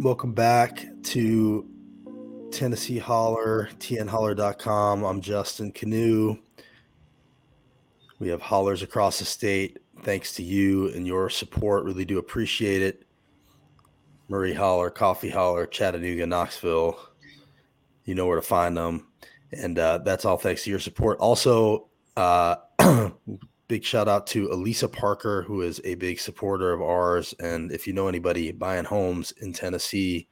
Welcome back to Tennessee Holler, tnholler.com. I'm Justin Kanew. We have hollers across the state. Thanks to you and your support. Really do appreciate it. Murray Holler, Coffee Holler, Chattanooga, Knoxville. You know where to find them. And uh, that's all thanks to your support. Also, uh, big shout out to Elisa Parker, who is a big supporter of ours. And if you know anybody buying homes in Tennessee,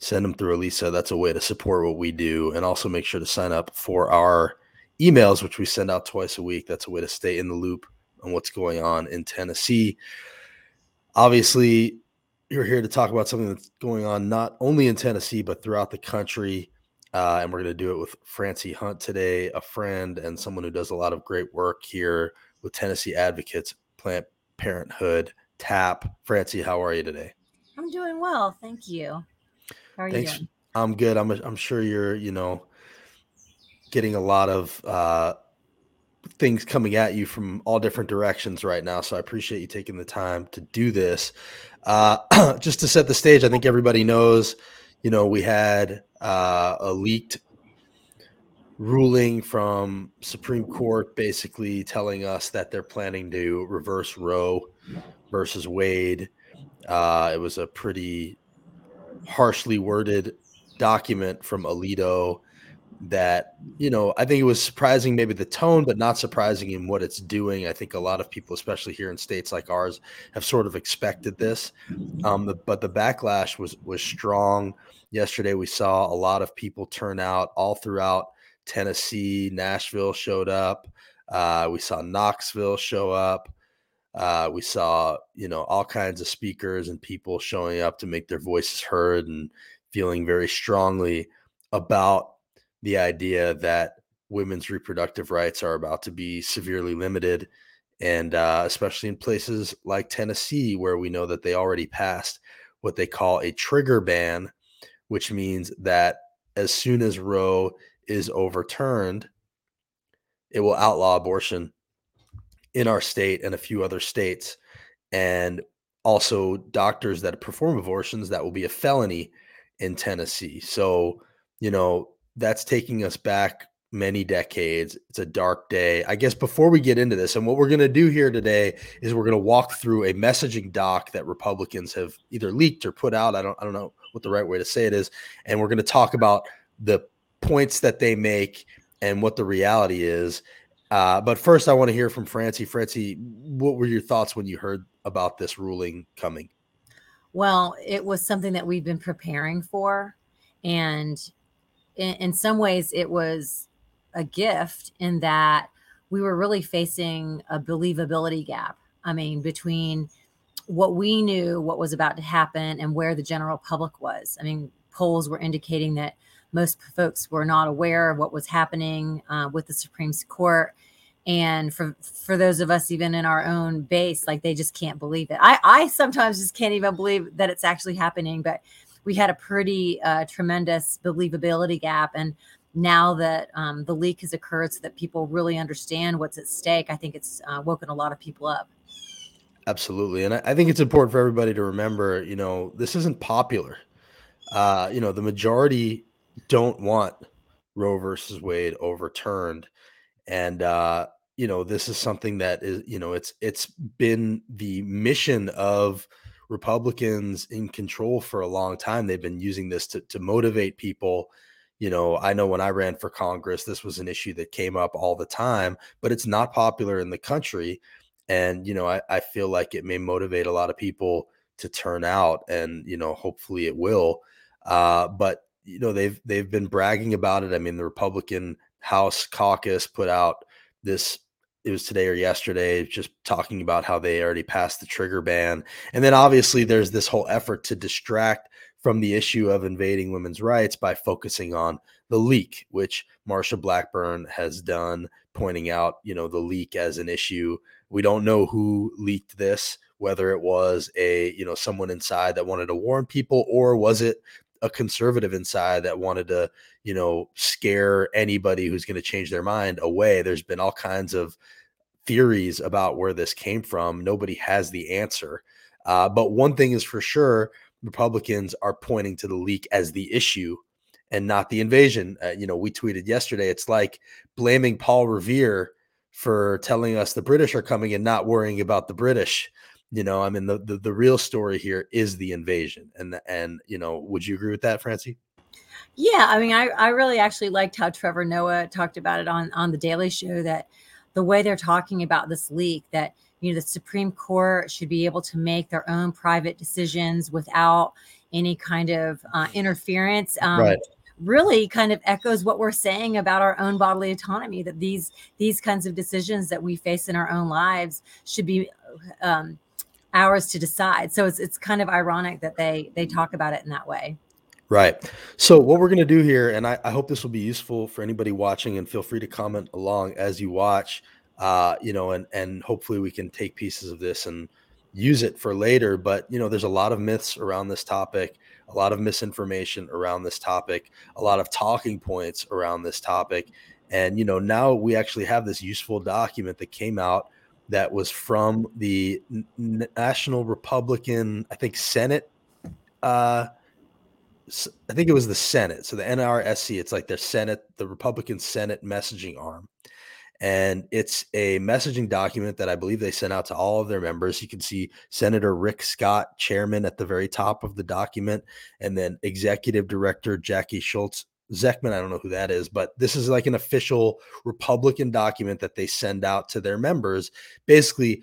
send them through Elisa. That's a way to support what we do. And also make sure to sign up for our emails, which we send out twice a week. That's a way to stay in the loop on what's going on in Tennessee. Obviously, you're here to talk about something that's going on not only in Tennessee, but throughout the country. Uh, and we're going to do it with Francie Hunt today, a friend and someone who does a lot of great work here with Tennessee Advocates, Planned Parenthood, TAP. Francie, how are you today? I'm doing well. Thank you. How are Thanks. you doing? I'm good. I'm, I'm sure you're, you know, getting a lot of uh, things coming at you from all different directions right now. So I appreciate you taking the time to do this. Uh, just to set the stage, I think everybody knows, you know, we had uh, a leaked ruling from Supreme Court basically telling us that they're planning to reverse Roe versus Wade. Uh, it was a pretty harshly worded document from Alito that you know i think it was surprising maybe the tone but not surprising in what it's doing. I think a lot of people especially here in states like ours have sort of expected this. Um, but the backlash was was strong yesterday we saw a lot of people turn out all throughout tennessee. Nashville showed up. Uh, we saw knoxville show up. Uh, we saw you know all kinds of speakers and people showing up to make their voices heard and feeling very strongly about the idea that women's reproductive rights are about to be severely limited and uh, especially in places like tennessee where we know that they already passed what they call a trigger ban which means that as soon as roe is overturned it will outlaw abortion in our state and a few other states. And also doctors that perform abortions that will be a felony in tennessee. So you know that's taking us back many decades. It's a dark day. I guess before we get into this, and what we're going to do here today is we're going to walk through a messaging doc that Republicans have either leaked or put out. I don't I don't know what the right way to say it is, and we're going to talk about the points that they make and what the reality is. Uh, but first, I want to hear from Francie. Francie, what were your thoughts when you heard about this ruling coming? Well, it was something that we've been preparing for, and in, in some ways it was a gift in that we were really facing a believability gap. I mean, between what we knew, what was about to happen, and where the general public was. I mean, polls were indicating that most folks were not aware of what was happening uh, with the Supreme Court. And for for those of us even in our own base, like they just can't believe it. I I sometimes just can't even believe that it's actually happening. But we had a pretty uh, tremendous believability gap. And now that um, the leak has occurred so that people really understand what's at stake, I think it's uh, woken a lot of people up. Absolutely. And I, I think it's important for everybody to remember, you know, this isn't popular. Uh, you know, the majority don't want Roe versus Wade overturned. And, uh, you know, this is something that is, you know, it's it's been the mission of Republicans in control for a long time. They've been using this to, to motivate people. You know, I know when I ran for Congress, this was an issue that came up all the time, but it's not popular in the country. And, you know, I, I feel like it may motivate a lot of people to turn out and, you know, hopefully it will. Uh, but, you know, they've they've been bragging about it. I mean, the Republican House caucus put out this it was today or yesterday just talking about how they already passed the trigger ban and then obviously there's this whole effort to distract from the issue of invading women's rights by focusing on the leak which marsha blackburn has done pointing out you know the leak as an issue we don't know who leaked this whether it was a you know someone inside that wanted to warn people or was it a conservative inside that wanted to, you know, scare anybody who's going to change their mind away. There's been all kinds of theories about where this came from. Nobody has the answer. Uh, but one thing is for sure Republicans are pointing to the leak as the issue and not the invasion. Uh, you know, we tweeted yesterday, it's like blaming Paul Revere for telling us the British are coming and not worrying about the British. You know, I mean, the, the, the real story here is the invasion. And, and, you know, would you agree with that, Francie? Yeah, I mean, I, I really actually liked how Trevor Noah talked about it on on the Daily Show that the way they're talking about this leak that you know the Supreme Court should be able to make their own private decisions without any kind of uh, interference. Um, right. Really, kind of echoes what we're saying about our own bodily autonomy. That these these kinds of decisions that we face in our own lives should be um, ours to decide. So it's it's kind of ironic that they they talk about it in that way. Right. So what we're going to do here, and I, I, hope this will be useful for anybody watching, and feel free to comment along as you watch. Uh, you know, and and hopefully we can take pieces of this and use it for later. But you know, there's a lot of myths around this topic, a lot of misinformation around this topic, a lot of talking points around this topic, and you know, now we actually have this useful document that came out that was from the National Republican, I think Senate. Uh, I think it was the Senate. So the NRSC, it's like their Senate, the Republican Senate messaging arm. And it's a messaging document that I believe they sent out to all of their members. You can see Senator Rick Scott, chairman, at the very top of the document, and then executive director Jackie Schultz Zeckman. I don't know who that is, but this is like an official Republican document that they send out to their members, basically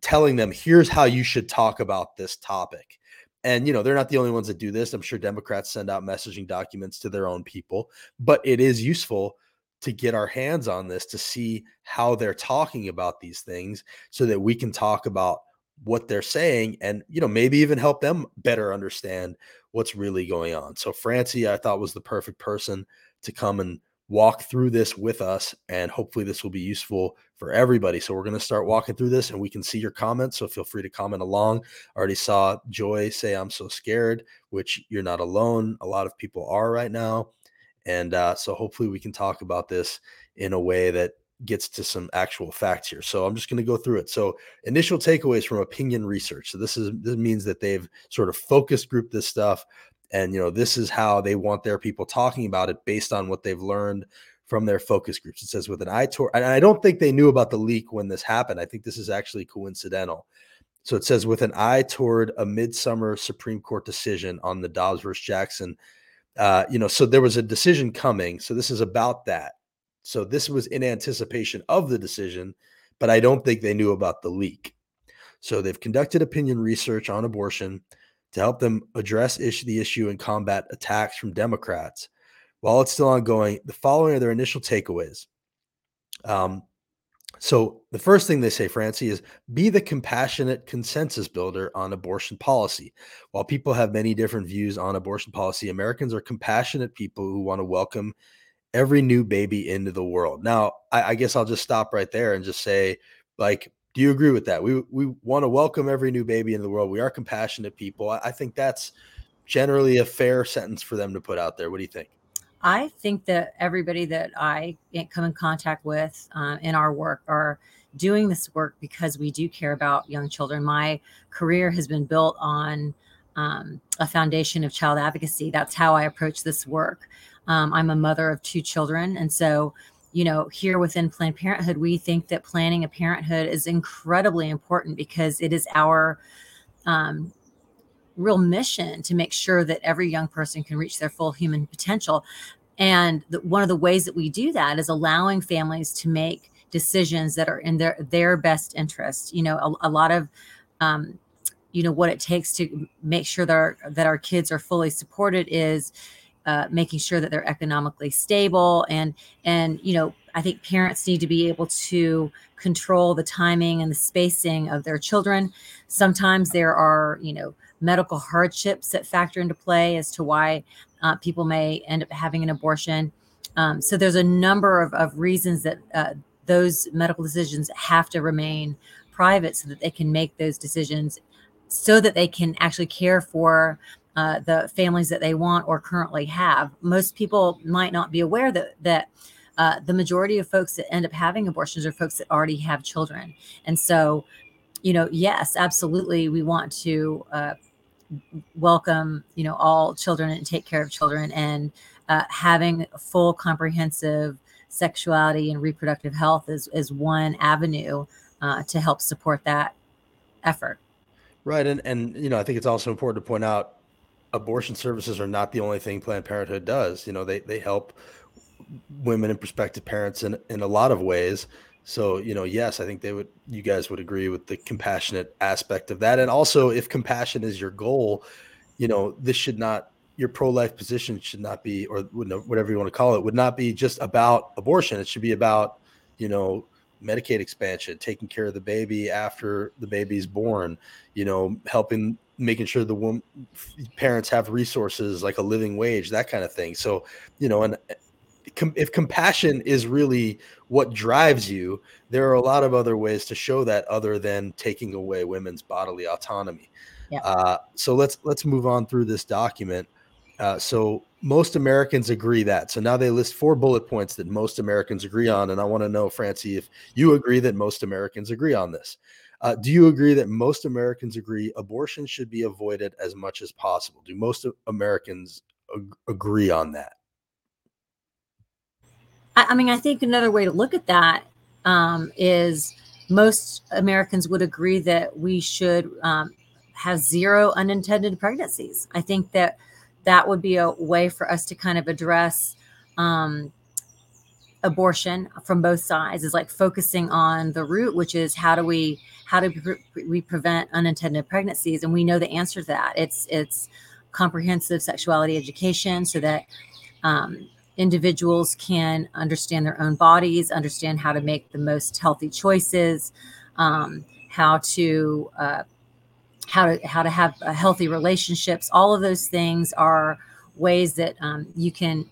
telling them, here's how you should talk about this topic. And you know, they're not the only ones that do this. I'm sure Democrats send out messaging documents to their own people, but it is useful to get our hands on this to see how they're talking about these things so that we can talk about what they're saying and you know maybe even help them better understand what's really going on. So Francie I thought was the perfect person to come and walk through this with us and hopefully this will be useful for everybody. So we're going to start walking through this and we can see your comments so feel free to comment along. I already saw joy say i'm so scared which you're not alone. A lot of people are right now and uh, so hopefully we can talk about this in a way that gets to some actual facts here. So i'm just going to go through it. So initial takeaways from opinion research. So this is this means that they've sort of focus group this stuff and you know this is how they want their people talking about it based on what they've learned from their focus groups. It says with an eye toward and i don't think they knew about the leak when this happened. I think this is actually coincidental. So it says with an eye toward a midsummer supreme court decision on the dobbs versus jackson uh, you know so there was a decision coming so this is about that so this was in anticipation of the decision but i don't think they knew about the leak so they've conducted opinion research on abortion to help them address issue, the issue and combat attacks from Democrats. While it's still ongoing, the following are their initial takeaways. Um, so the first thing they say, Francie, is be the compassionate consensus builder on abortion policy. While people have many different views on abortion policy, Americans are compassionate people who want to welcome every new baby into the world. Now, I, I guess I'll just stop right there and just say, like, do you agree with that? We we want to welcome every new baby into the world. We are compassionate people. I, I think that's generally a fair sentence for them to put out there. What do you think? I think that everybody that I come in contact with uh, in our work are doing this work because we do care about young children. My career has been built on um, a foundation of child advocacy. That's how I approach this work. Um, I'm a mother of two children, and so you know, here within Planned Parenthood, we think that planning a parenthood is incredibly important because it is our um, real mission to make sure that every young person can reach their full human potential. And the, one of the ways that we do that is allowing families to make decisions that are in their their best interest. You know, a, a lot of um, you know what it takes to make sure that our, that our kids are fully supported is uh, making sure that they're economically stable and and you know i think parents need to be able to control the timing and the spacing of their children sometimes there are you know medical hardships that factor into play as to why uh, people may end up having an abortion um, so there's a number of, of reasons that uh, those medical decisions have to remain private so that they can make those decisions so that they can actually care for uh, the families that they want or currently have. Most people might not be aware that that uh, the majority of folks that end up having abortions are folks that already have children, and so you know, yes, absolutely, we want to uh, welcome you know all children and take care of children. And uh, having full comprehensive sexuality and reproductive health is, is one avenue uh, to help support that effort. Right. And and you know i think it's also important to point out abortion services are not the only thing planned parenthood does. You know they they help women and prospective parents in in a lot of ways so, you know, yes, I think they would, you guys would agree with the compassionate aspect of that. And also, if compassion is your goal, you know, this should not, your pro life position should not be, or whatever you want to call it, would not be just about abortion. It should be about, you know, Medicaid expansion, taking care of the baby after the baby's born, you know, helping, making sure the parents have resources like a living wage, that kind of thing. So, you know, and if compassion is really what drives you, there are a lot of other ways to show that other than taking away women's bodily autonomy. Uh, so let's let's move on through this document. Uh, so most Americans agree that. So now they list four bullet points that most Americans agree on, and I want to know, Francie, if you agree that most Americans agree on this. Uh, do you agree that most Americans agree abortion should be avoided as much as possible? Do most Americans ag- agree on that? I, I mean, I think another way to look at that um, is most Americans would agree that we should um, have zero unintended pregnancies. I think that that would be a way for us to kind of address um, abortion from both sides. Is like focusing on the root which is how do we how do we prevent unintended pregnancies? And we know the answer to that. It's it's comprehensive sexuality education so that um, individuals can understand their own bodies, understand how to make the most healthy choices, um, how to uh, how to how to have uh, healthy relationships. All of those things are ways that um, you can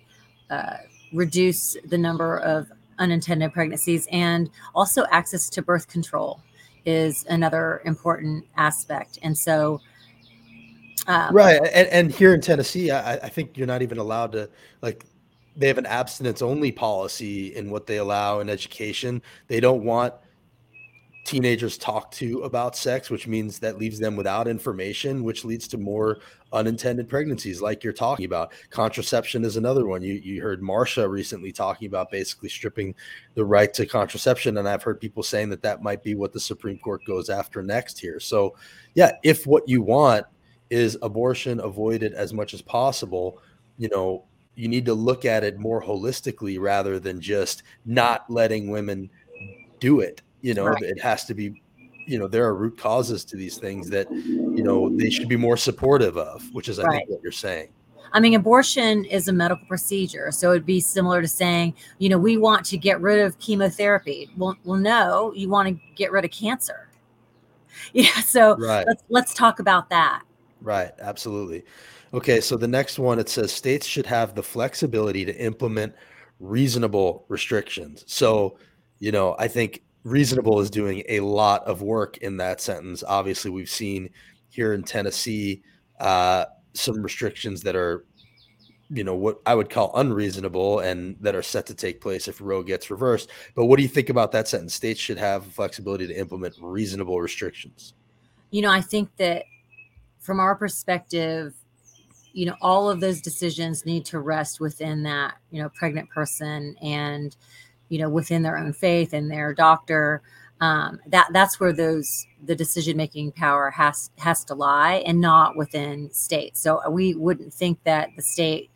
uh, reduce the number of unintended pregnancies, and also access to birth control is another important aspect. And so. Um, right, and, and here in Tennessee, I, I think you're not even allowed to like they have an abstinence only policy in what they allow in education. They don't want teenagers talk to about sex, which means that leaves them without information, which leads to more unintended pregnancies, like you're talking about. Contraception is another one. You you heard Marsha recently talking about basically stripping the right to contraception, and I've heard people saying that that might be what the Supreme Court goes after next here. So, yeah, if what you want is abortion avoided as much as possible, you know, you need to look at it more holistically rather than just not letting women do it. You know, right. it has to be, you know, there are root causes to these things that, you know, they should be more supportive of, which is, I right. think, what you're saying. I mean, abortion is a medical procedure. So it'd be similar to saying, you know, we want to get rid of chemotherapy. Well, well, no, you want to get rid of cancer. Yeah. So right. let's let's talk about that. Right. Absolutely. Okay, so the next one it says states should have the flexibility to implement reasonable restrictions. So, you know, I think reasonable is doing a lot of work in that sentence. Obviously, we've seen here in Tennessee uh, some restrictions that are, you know, what I would call unreasonable and that are set to take place if Roe gets reversed. But what do you think about that sentence? States should have flexibility to implement reasonable restrictions. You know, I think that from our perspective, you know all of those decisions need to rest within that you know pregnant person and you know within their own faith and their doctor. Um, that that's where those the decision making power has has to lie and not within states so we wouldn't think that the state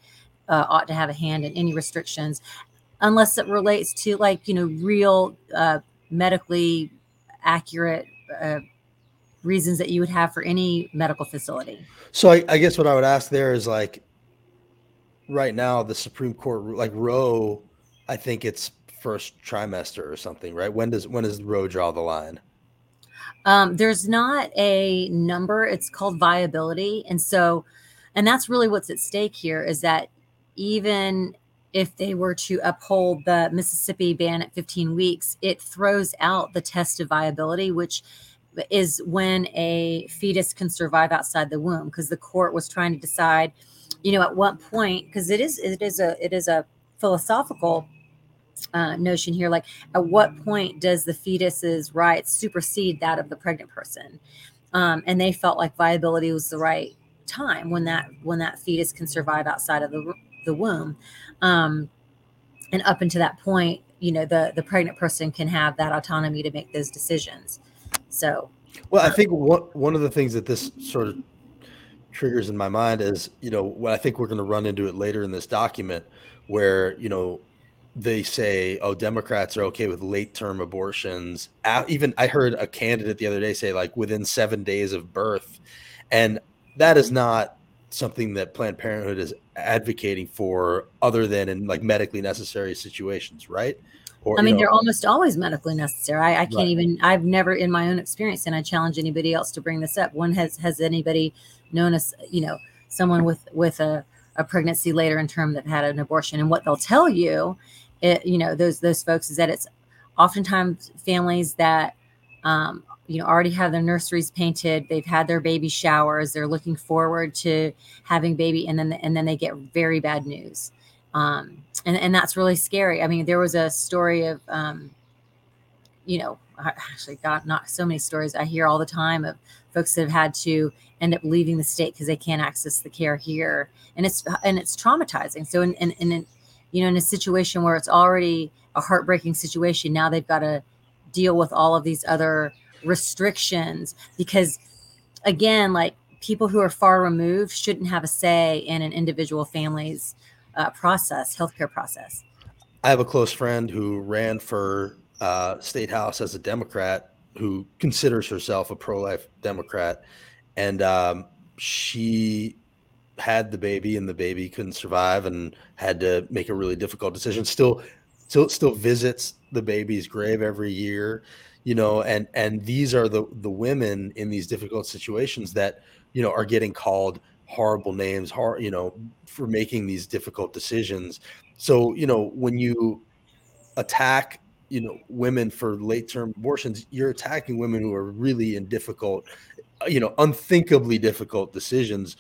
uh, ought to have a hand in any restrictions unless it relates to like you know real uh, medically accurate uh, reasons that you would have for any medical facility. So I, I, guess what I would ask there is like, right now the Supreme Court, like Roe, I think it's first trimester or something, right? When does when does Roe draw the line? Um, there's not a number. It's called viability, and so, and that's really what's at stake here is that even if they were to uphold the Mississippi ban at 15 weeks, it throws out the test of viability, which is when a fetus can survive outside the womb because the court was trying to decide you know at what point because it is it is a it is a philosophical uh, notion here like at what point does the fetus's rights supersede that of the pregnant person? Um, and they felt like viability was the right time when that when that fetus can survive outside of the the womb. Um, and up until that point you know the the pregnant person can have that autonomy to make those decisions so well i think one, one of the things that this sort of triggers in my mind is you know what i think we're going to run into it later in this document where you know they say oh democrats are okay with late term abortions even i heard a candidate the other day say like within seven days of birth and that is not something that Planned Parenthood is advocating for other than in like medically necessary situations, right? Or, I mean, know, they're almost always medically necessary. I, I can't right. even. I've never, in my own experience, and I challenge anybody else to bring this up. One has has anybody known as you know someone with with a, a pregnancy later in term that had an abortion, and what they'll tell you, it, you know, those those folks is that it's oftentimes families that um, you know already have their nurseries painted they've had their baby showers they're looking forward to having baby and then and then they get very bad news um, and and that's really scary. I mean there was a story of um, you know actually got not so many stories i hear all the time of folks that have had to end up leaving the state because they can't access the care here. And it's and it's traumatizing. So in, in, in you know in a situation where it's already a heartbreaking situation now they've got to deal with all of these other restrictions because again like people who are far removed shouldn't have a say in an individual family's uh, process healthcare process. I have a close friend who ran for uh, state house as a democrat who considers herself a pro-life democrat. And um, she had the baby and the baby couldn't survive and had to make a really difficult decision. Still still still visits the baby's grave every year you know and and these are the the women in these difficult situations that you know are getting called horrible names hard you know for making these difficult decisions. So you know when you attack you know women for late term abortions you're attacking women who are really in difficult uh, you know unthinkably difficult decisions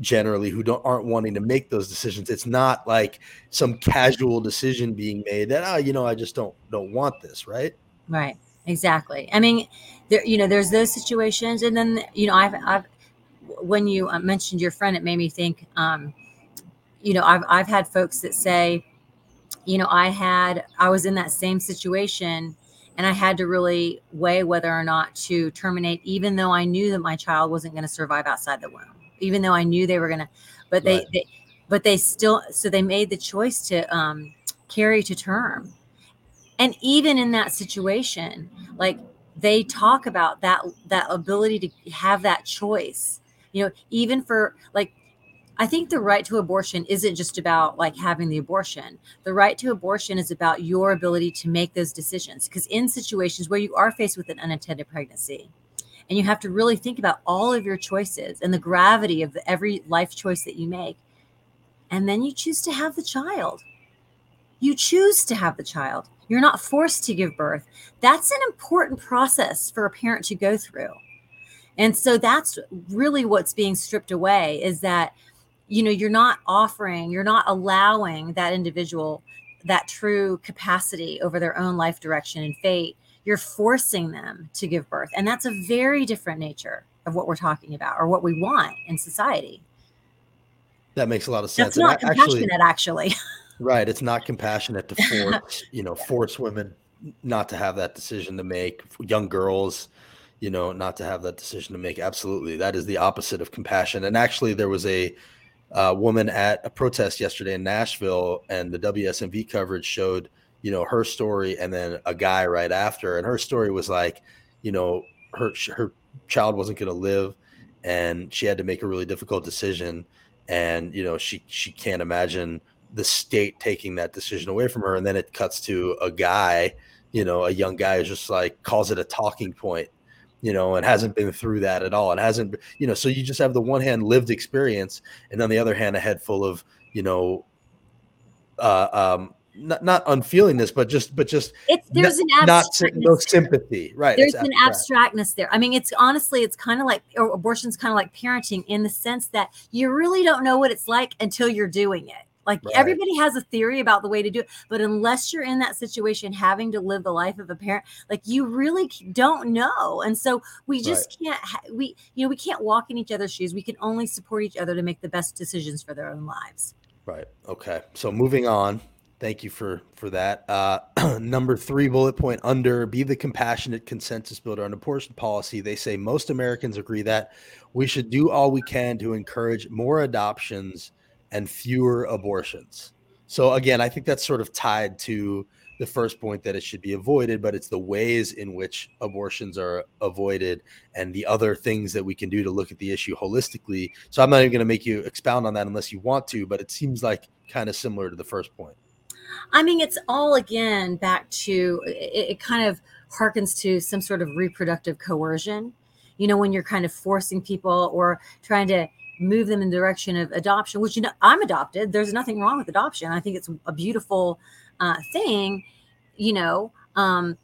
generally who don't aren't wanting to make those decisions. It's not like some casual decision being made that oh you know i just don't don't want this right? Right. Exactly. I mean there you know there's those situations and then you know i've i've when you uh, mentioned your friend it made me think um you know i've i've had folks that say you know i had i was in that same situation and i had to really weigh whether or not to terminate even though i knew that my child wasn't going to survive outside the womb even though i knew they were going to but they, right. they but they still so they made the choice to um carry to term and even in that situation like they talk about that that ability to have that choice you know even for like i think the right to abortion isn't just about like having the abortion the right to abortion is about your ability to make those decisions because in situations where you are faced with an unintended pregnancy and you have to really think about all of your choices and the gravity of the, every life choice that you make and then you choose to have the child you choose to have the child you're not forced to give birth. That's an important process for a parent to go through. And so that's really what's being stripped away is that, you know, you're not offering, you're not allowing that individual that true capacity over their own life direction and fate. You're forcing them to give birth. And that's a very different nature of what we're talking about or what we want in society. That makes a lot of sense. That's not compassionate, actually. actually. Right. It's not compassionate to force, you know, force women not to have that decision to make, young girls, you know, not to have that decision to make. Absolutely. That is the opposite of compassion. And actually, there was a uh, woman at a protest yesterday in Nashville, and the WSMV coverage showed, you know, her story and then a guy right after. And her story was like, you know, her, her child wasn't going to live and she had to make a really difficult decision. And, you know, she, she can't imagine the state taking that decision away from her and then it cuts to a guy you know a young guy who's just like calls it a talking point you know and hasn't been through that at all It hasn't you know so you just have the one hand lived experience and on the other hand a head full of you know uh um not, not unfeelingness, but just, but just it's there's an not no sympathy, right? There's an abstractness there. I mean, it's honestly, it's kind of like abortion's kind of like parenting in the sense that you really don't know what it's like until you're doing it Like right. everybody has a theory about the way to do it, but unless you're in that situation having to live the life of a parent, like you really don't know. And so we just right. can't we you know, we can't walk in each other's shoes. We can only support each other to make the best decisions for their own lives. Right. Okay. So moving on. Thank you for for that. Uh, number three bullet point under be the compassionate consensus builder on abortion policy. They say most Americans agree that we should do all we can to encourage more adoptions and fewer abortions. So again, I think that's sort of tied to the first point that it should be avoided, but it's the ways in which abortions are avoided and the other things that we can do to look at the issue holistically. So I'm not even going to make you expound on that unless you want to, but it seems like kind of similar to the first point. I mean, it's all again back to it, it kind of harkens to some sort of reproductive coercion. You know, when you're kind of forcing people or trying to move them in the direction of adoption, which you know I'm adopted. There's nothing wrong with adoption. I think it's a beautiful uh, thing, you know. Um,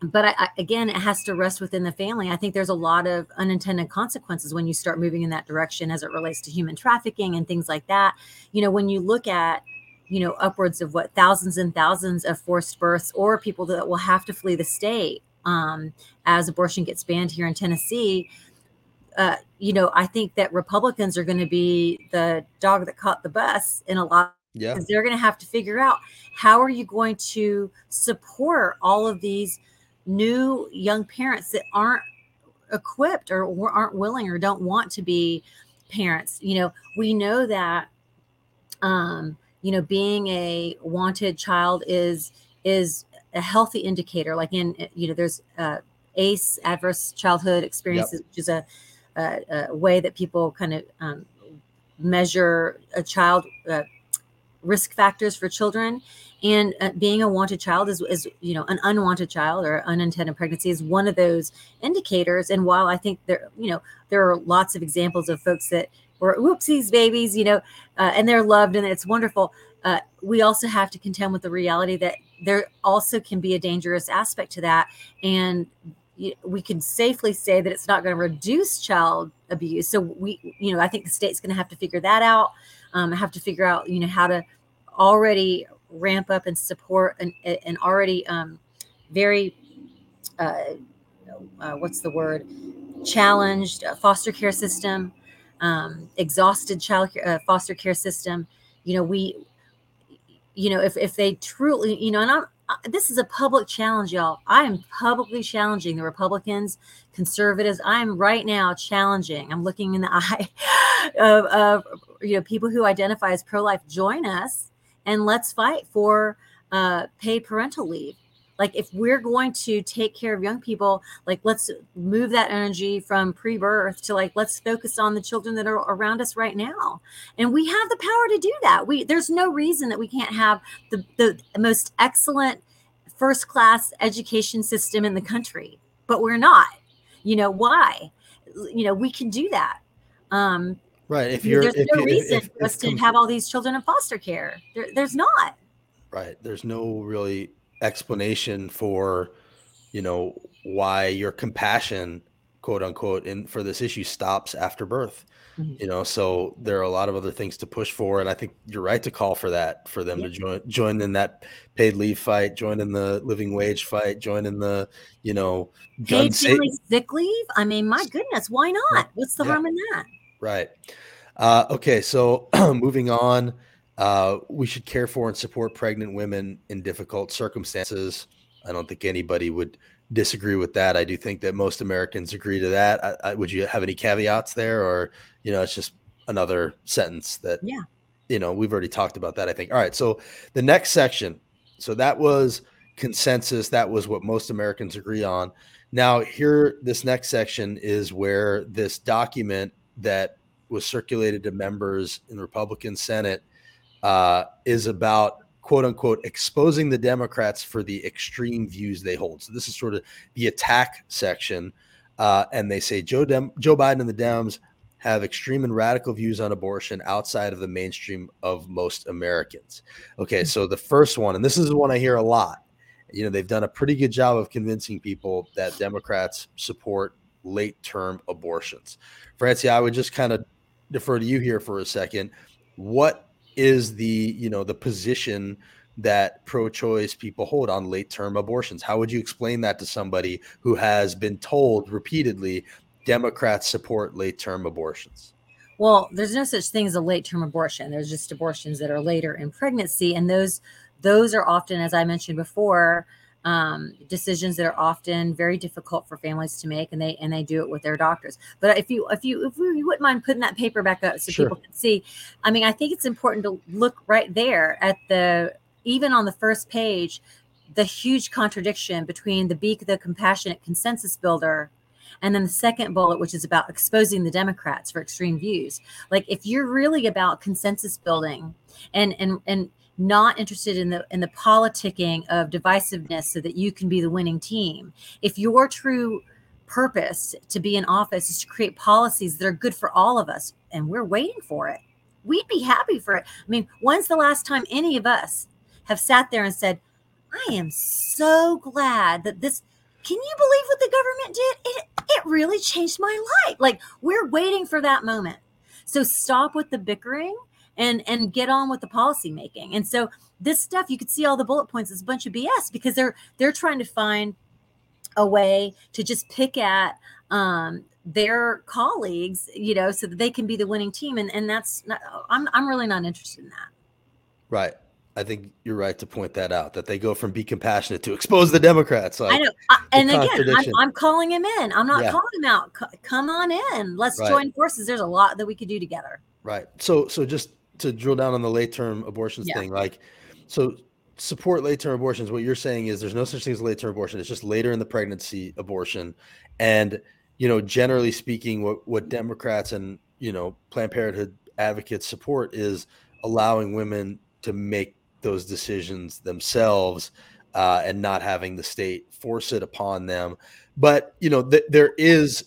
but I, I, again, it has to rest within the family. I think there's a lot of unintended consequences when you start moving in that direction as it relates to human trafficking and things like that. You know, when you look at you know upwards of what thousands and thousands of forced births or people that will have to flee the state um, as abortion gets banned here in Tennessee uh, you know, I think that Republicans are going to be the dog that caught the bus in a lot. Yeah. Because they're going to have to figure out how are you going to support all of these new young parents that aren't equipped or, or aren't willing or don't want to be parents. You know, we know that, um, you know, being a wanted child is is a healthy indicator. Like in, you know, there's uh, ACE, adverse childhood experiences, yep. which is a a, way that people kind of um, measure a child uh, risk factors for children. And uh, being a wanted child is, is you know an unwanted child or unintended pregnancy is one of those indicators. And while i think there you know there are lots of examples of folks that were whoopsies babies you know uh, and they're loved and it's wonderful uh, we also have to contend with the reality that there also can be a dangerous aspect to that. And we can safely say that it's not going to reduce child abuse. So we, you know, I think the state's going to have to figure that out. Um, have to figure out, you know, how to already ramp up and support an, an already um, very, uh, uh, what's the word, challenged uh, foster care system, um, exhausted child care, uh, foster care system. You know, we, you know, if if they truly, you know, and I'm this is a public challenge, y'all. I am publicly challenging the Republicans, conservatives. I am right now challenging. I'm looking in the eye of, of you know people who identify as pro-life. Join us and let's fight for uh, paid parental leave like if we're going to take care of young people like let's move that energy from pre-birth to like let's focus on the children that are around us right now. And we have the power to do that. We there's no reason that we can't have the the most excellent first class education system in the country but we're not. You know why? You know we can do that. Um right if you're there's if, no reason if, for us to have all these children in foster care. There, there's not. Right there's no really explanation for you know why your compassion quote unquote in for this issue stops after birth mm-hmm. you know? So there are a lot of other things to push for and i think you're right to call for that for them yeah. to join join in that paid leave fight join in the living wage fight join in the you know paid family sick leave? I mean my goodness why not? What's the yeah. harm in that? Right. Uh, okay so moving on uh, we should care for and support pregnant women in difficult circumstances. I don't think anybody would disagree with that. I do think that most Americans agree to that. I, I, would you have any caveats there, or you know, it's just another sentence that yeah, you know, we've already talked about that. I think. All right, so the next section. So that was consensus. That was what most Americans agree on. Now, here, this next section is where this document that was circulated to members in the Republican Senate uh, is about quote unquote exposing the Democrats for the extreme views they hold. So this is sort of the attack section. Uh, and they say Joe Dem- Joe Biden and the Dems have extreme and radical views on abortion outside of the mainstream of most Americans. Okay, so the first one, and this is the one I hear a lot. You know, they've done a pretty good job of convincing people that Democrats support late term abortions. Francie, I would just kind of defer to you here for a second. What is the you know the position that pro-choice people hold on late-term abortions. How would you explain that to somebody who has been told repeatedly Democrats support late-term abortions? Well, there's no such thing as a late-term abortion. There's just abortions that are later in pregnancy, and those those are often, as I mentioned before, um, decisions that are often very difficult for families to make, and they and they do it with their doctors. But if you if you if you wouldn't mind putting that paper back up so sure. people can see, I mean, I think it's important to look right there at the even on the first page, the huge contradiction between the Be the Compassionate Consensus Builder and then the second bullet, which is about exposing the Democrats for extreme views. Like if you're really about consensus building and and and not interested in the in the politicking of divisiveness so that you can be the winning team. If your true purpose to be in office is to create policies that are good for all of us, and we're waiting for it, we'd be happy for it. I mean, when's the last time any of us have sat there and said, I am so glad that this can you believe what the government did? It it really changed my life. Like we're waiting for that moment. So stop with the bickering and and get on with the policy making. And so this stuff, you could see all the bullet points is a bunch of BS because they're they're trying to find a way to just pick at um, their colleagues, you know, so that they can be the winning team. And and that's not, I'm I'm really not interested in that. Right. I think you're right to point that out that they go from be compassionate to expose the Democrats. Like, I know, I, and again, I'm, I'm, calling him in. I'm not yeah. calling him out. C- come on in. Let's right. join forces. There's a lot that we could do together. Right. So, so just to drill down on the late term abortions yeah. thing, like, so support late term abortions. What you're saying is there's no such thing as late term abortion. It's just later in the pregnancy abortion. And, you know, generally speaking, what, what Democrats and, you know, Planned Parenthood advocates support is allowing women to make those decisions themselves uh, and not having the state force it upon them. But, you know, th- there is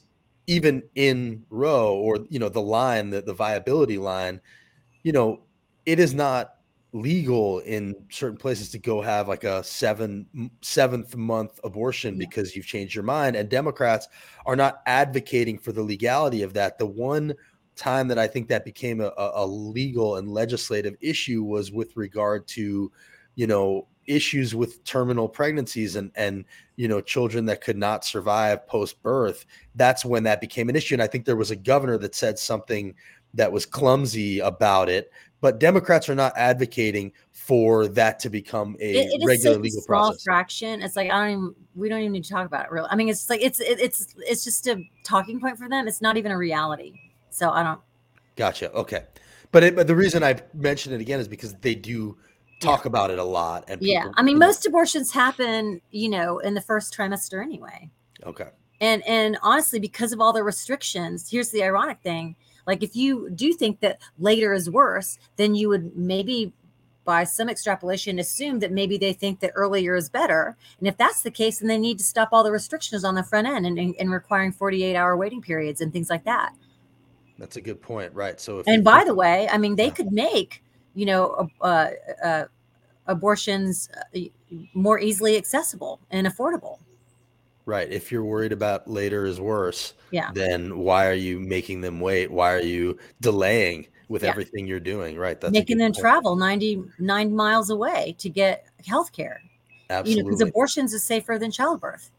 even in Roe or, you know, the line, the, the viability line, you know, it is not legal in certain places to go have like a seven seventh month abortion because you've changed your mind and democrats are not advocating for the legality of that. The one time that i think that became a, a legal and legislative issue was with regard to you know issues with terminal pregnancies and and you know children that could not survive post birth that's when that became an issue and i think there was a governor that said something that was clumsy about it. But Democrats are not advocating for that to become a it, it regular legal small process. fraction. It's like I don't even we don't even need to talk about it. Really, I mean, it's like it's it, it's it's just a talking point for them. It's not even a reality. So I don't. Gotcha. Okay, but it, but the reason I mention it again is because they do talk yeah. about it a lot. And people, yeah, I mean, most abortions happen, you know, in the first trimester anyway. Okay. And and honestly, because of all the restrictions, here's the ironic thing like if you do think that later is worse, then you would maybe by some extrapolation assume that maybe they think that earlier is better. And if that's the case, then they need to stop all the restrictions on the front end and, and, and requiring 48 hour waiting periods and things like that. That's a good point. Right. So, and by the way, I mean, they yeah. could make, you know, uh, uh, abortions uh, more easily accessible and affordable. Right. If you're worried about later is worse, yeah. then why are you making them wait? Why are you delaying with yeah. everything you're doing? Right. That's making them point. travel 99 miles away to get health care. Absolutely. You know, because abortions is safer than childbirth.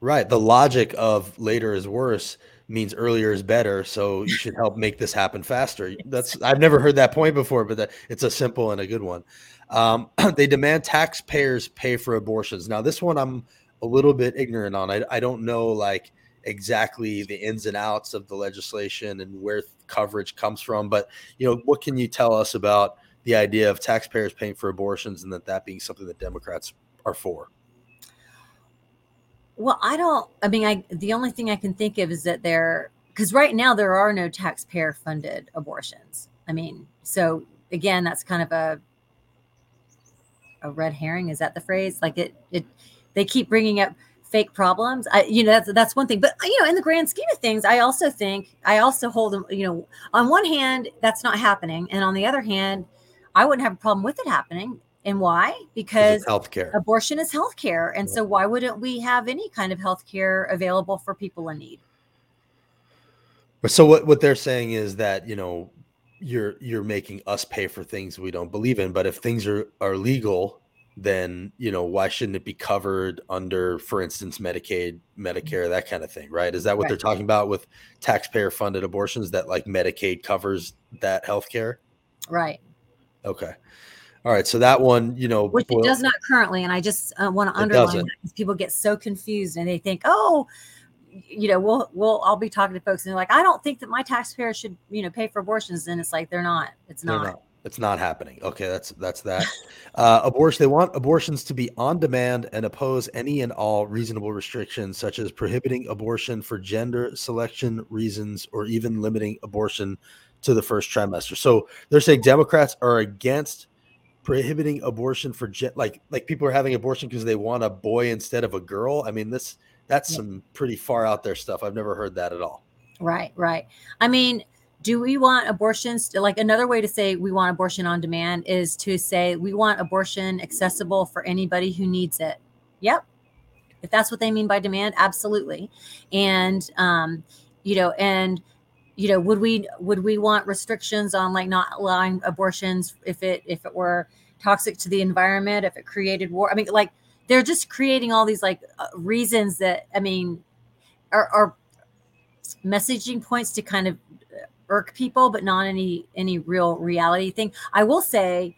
Right. The logic of later is worse means earlier is better. So you should help make this happen faster. That's I've never heard that point before, but that, it's a simple and a good one. Um, they demand taxpayers pay for abortions. Now, this one I'm a little bit ignorant on. I, I don't know like exactly the ins and outs of the legislation and where coverage comes from, but you know, what can you tell us about the idea of taxpayers paying for abortions and that that being something that Democrats are for? Well, I don't. I mean, I the only thing I can think of is that there because right now there are no taxpayer funded abortions. I mean, so again, that's kind of a a red herring. Is that the phrase? Like it it they keep bringing up fake problems. I, you know, that's that's one thing. But you know, in the grand scheme of things, I also think I also hold them. You know, on one hand, that's not happening, and on the other hand, I wouldn't have a problem with it happening. And why? Because healthcare. Abortion is healthcare, and yeah. so why wouldn't we have any kind of healthcare available for people in need? So what what they're saying is that you know you're you're making us pay for things we don't believe in. But if things are are legal, then you know why shouldn't it be covered under, for instance, Medicaid, Medicare, that kind of thing, right? Is that what right. they're talking about with taxpayer funded abortions? That like Medicaid covers that health care? Right. Okay. All right, so that one, you know, which it does not currently, and I just uh, want to underline that because people get so confused and they think, oh, you know, we'll we'll I'll be talking to folks and they're like, I don't think that my taxpayers should, you know, pay for abortions, and it's like they're not. It's not. not. It's not happening. Okay, that's that's that. Uh, abortion. They want abortions to be on demand and oppose any and all reasonable restrictions, such as prohibiting abortion for gender selection reasons or even limiting abortion to the first trimester. So they're saying Democrats are against prohibiting abortion for gen- like like people are having abortion because they want a boy instead of a girl. I mean, this that's yeah. some pretty far out there stuff. I've never heard that at all. Right, right. I mean, do we want abortions to, like another way to say we want abortion on demand is to say we want abortion accessible for anybody who needs it. Yep. If that's what they mean by demand, absolutely. And um, you know, and you know would we would we want restrictions on like not allowing abortions if it if it were toxic to the environment if it created war i mean like they're just creating all these like uh, reasons that i mean are, are messaging points to kind of irk people but not any any real reality thing i will say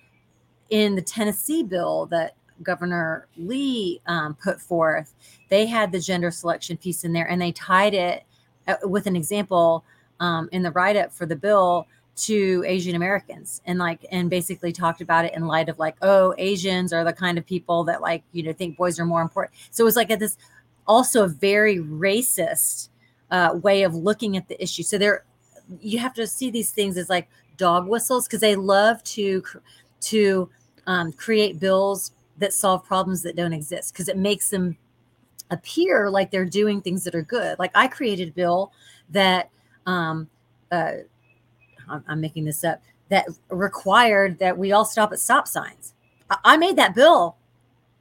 in the tennessee bill that governor lee um, put forth they had the gender selection piece in there and they tied it uh, with an example um, in the write up for the bill to Asian Americans and like and basically talked about it in light of like oh Asians are the kind of people that like you know think boys are more important. So it was like at this also a very racist uh, way of looking at the issue. So there you have to see these things as like dog whistles because they love to to um, create bills that solve problems that don't exist because it makes them appear like they're doing things that are good. Like I created a bill that um, uh, I'm, making this up, that required that we all stop at stop signs. I, I made that bill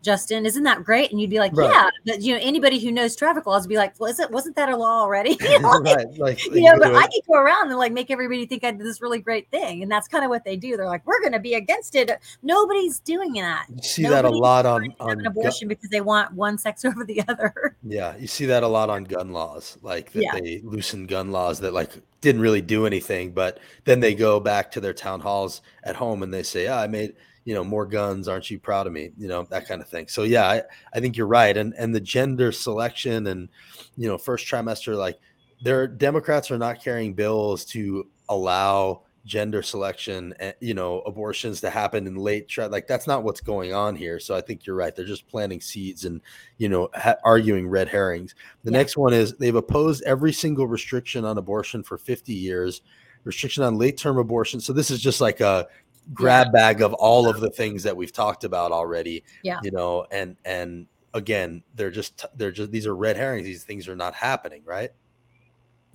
Justin, isn't that great? And you'd be like, right. yeah, but you know, anybody who knows traffic laws would be like, well, is it, wasn't that a law already? you know, right. like, you know but I could go around and like make everybody think I did this really great thing. And that's kind of what they do. They're like, we're going to be against it. Nobody's doing that. You see Nobody's that a lot on, on abortion gun- because they want one sex over the other. Yeah. You see that a lot on gun laws, like that yeah. they loosen gun laws that like didn't really do anything, but then they go back to their town halls at home and they say, oh, I made, you know more guns aren't you proud of me? you know that kind of thing. So yeah i, I think you're right and and the gender selection and you know first trimester like their democrats are not carrying bills to allow gender selection and you know abortions to happen in late tri- like that's not what's going on here. So i think you're right they're just planting seeds and you know ha- arguing red herrings. The yeah. next one is they've opposed every single restriction on abortion for 50 years restriction on late term abortion. So this is just like a grab bag of all of the things that we've talked about already. Yeah. You know, and and again, they're just they're just these are red herrings. These things are not happening, right?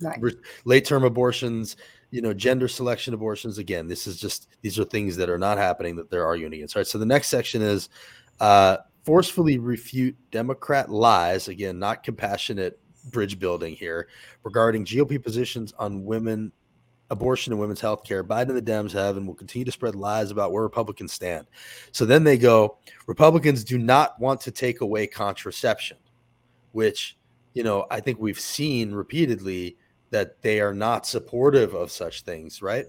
Right. Late term abortions, you know, gender selection abortions. Again, this is just these are things that are not happening that they're arguing against. All right. So the next section is uh forcefully refute Democrat lies. Again, not compassionate bridge building here regarding GOP positions on women abortion and women's health care. Biden and the Dems have and will continue to spread lies about where Republicans stand. So then they go, Republicans do not want to take away contraception, which, you know, I think we've seen repeatedly that they are not supportive of such things, right?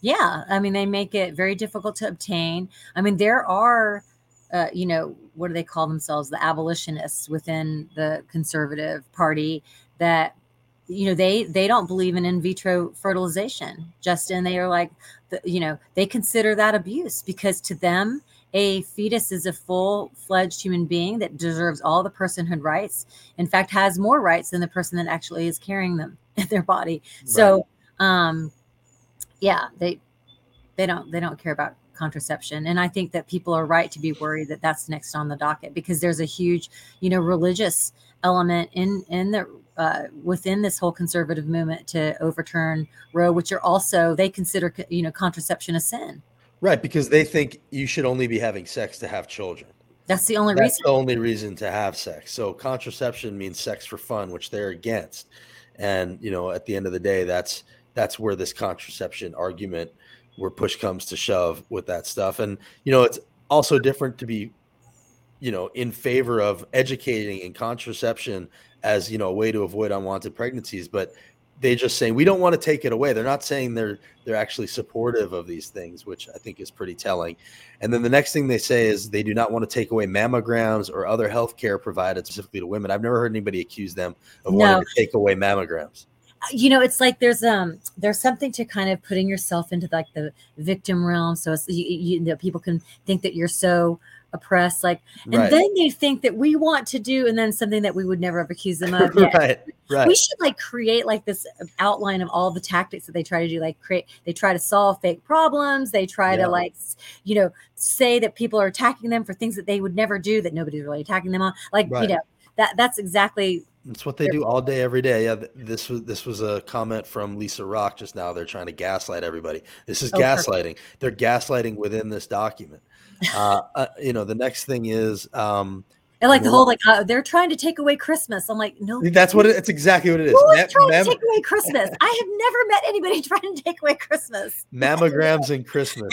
Yeah. I mean, they make it very difficult to obtain. I mean, there are, uh, you know, what do they call themselves? The abolitionists within the conservative party that you know they they don't believe in in vitro fertilization. Justin they are like the, you know they consider that abuse because to them a fetus is a full-fledged human being that deserves all the personhood rights. In fact has more rights than the person that actually is carrying them in their body. Right. so um yeah they they don't they don't care about contraception. And i think that people are right to be worried that that's next on the docket because there's a huge you know religious element in in the uh, within this whole conservative movement to overturn Roe, which are also they consider you know contraception a sin. Right, because they think you should only be having sex to have children. That's the only reason That's reason. the only reason to have sex. So contraception means sex for fun, which they're against. And you know, at the end of the day, that's that's where this contraception argument where push comes to shove with that stuff and you know it's also different to be you know in favor of educating and contraception as you know a way to avoid unwanted pregnancies but they just saying we don't want to take it away. They're not saying they're they're actually supportive of these things which i think is pretty telling. And then the next thing they say is they do not want to take away mammograms or other health care provided specifically to women. I've never heard anybody accuse them of no. wanting to take away mammograms. You know it's like there's um there's something to kind of putting yourself into like the victim realm. So you, you know people can think that you're so oppressed like and right. then they think that we want to do and then something that we would never have accused them of right right we should like create like this outline of all the tactics that they try to do like create they try to solve fake problems they try yeah. to like you know say that people are attacking them for things that they would never do that nobody's really attacking them on like right. you know that that's exactly that's what they do all day, every day. Yeah, this was this was a comment from Lisa Rock just now. They're trying to gaslight everybody. This is oh, gaslighting. Perfect. They're gaslighting within this document. Uh, uh, you know, the next thing is. Um, and like the whole like uh, they're trying to take away Christmas. I'm like, no, that's what it, it's exactly what it is. Who is trying Mam- to take away Christmas? I have never met anybody trying to take away Christmas. Mammograms and Christmas.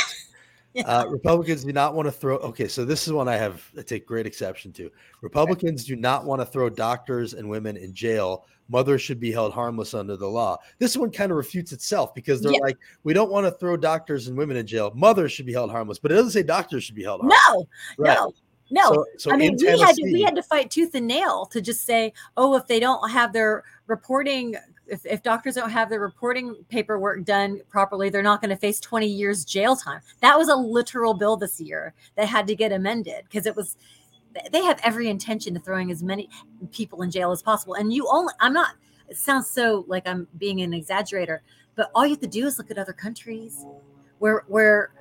Uh, Republicans do not want to throw. Okay, so this is one I have I take great exception to. Republicans okay. do not want to throw doctors and women in jail. Mothers should be held harmless under the law. This one kind of refutes itself because they're yeah. like, we don't want to throw doctors and women in jail. Mothers should be held harmless, but it doesn't say doctors should be held harmless. No, right. no. No, so, so I mean we had to we had to fight tooth and nail to just say, oh, if they don't have their reporting if, if doctors don't have their reporting paperwork done properly, they're not going to face 20 years jail time. That was a literal bill this year that had to get amended because it was they have every intention of throwing as many people in jail as possible. And you only I'm not it sounds so like I'm being an exaggerator, but all you have to do is look at other countries where where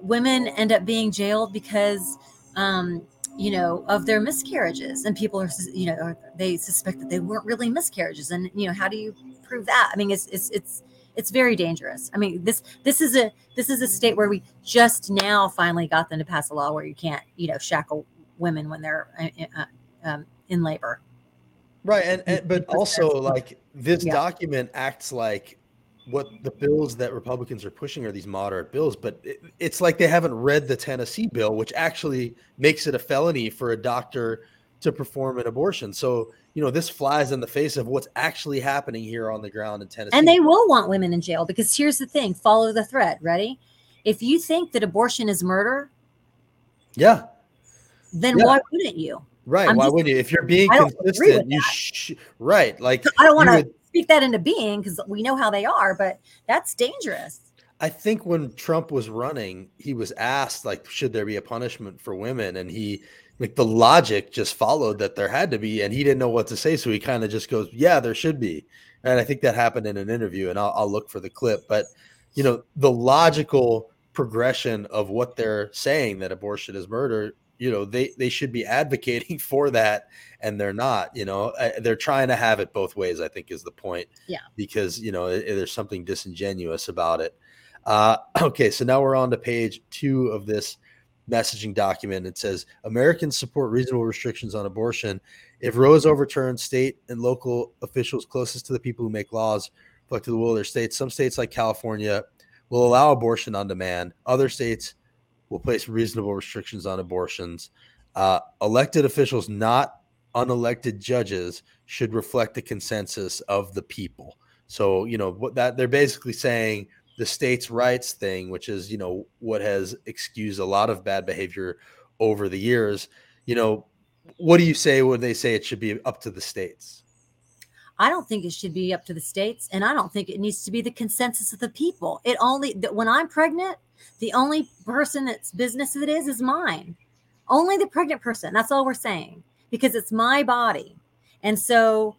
women end up being jailed because um, you know, of their miscarriages. And people are, you know, they suspect that they weren't really miscarriages. And, you know, how do you prove that? I mean, it's, it's, it's, it's very dangerous. I mean, this this is a this is a state where we just now finally got them to pass a law where you can't, you know, shackle women when they're uh, uh um, in labor. Right, and, and but also like this yeah. document acts like what the bills that Republicans are pushing are these moderate bills, but it, it's like they haven't read the Tennessee bill, which actually makes it a felony for a doctor to perform an abortion. So, you know, this flies in the face of what's actually happening here on the ground in Tennessee. And they will want women in jail because here's the thing follow the thread. Ready? If you think that abortion is murder, yeah, then yeah. why wouldn't you? Right. I'm why just, wouldn't you? If you're being consistent, you sh- right. Like, I don't want to speak that into being because we know how they are, but that's dangerous. I think when Trump was running, he was asked like, should there be a punishment for women? And he like the logic just followed that there had to be, and he didn't know what to say, so he kind of just goes, "Yeah, there should be." And I think that happened in an interview, and I'll, I'll look for the clip. But you know, the logical progression of what they're saying that abortion is murder you know they they should be advocating for that and they're not you know they're trying to have it both ways i think is the point. Yeah. Because you know there's something disingenuous about it. Uh, okay so now we're on to page two of this messaging document. It says americans support reasonable restrictions on abortion. If roe is overturned state and local officials closest to the people who make laws reflect to the will of their states. Some states like california will allow abortion on demand. Other states will place reasonable restrictions on abortions. Uh, elected officials, not unelected judges, should reflect the consensus of the people. So, you know, what that they're basically saying the states' rights thing, which is, you know, what has excused a lot of bad behavior over the years. You know, what do you say when they say it should be up to the states? I don't think it should be up to the states, and I don't think it needs to be the consensus of the people. It only that when I'm pregnant, the only person that's business it is is mine. Only the pregnant person. That's all we're saying because it's my body. And so,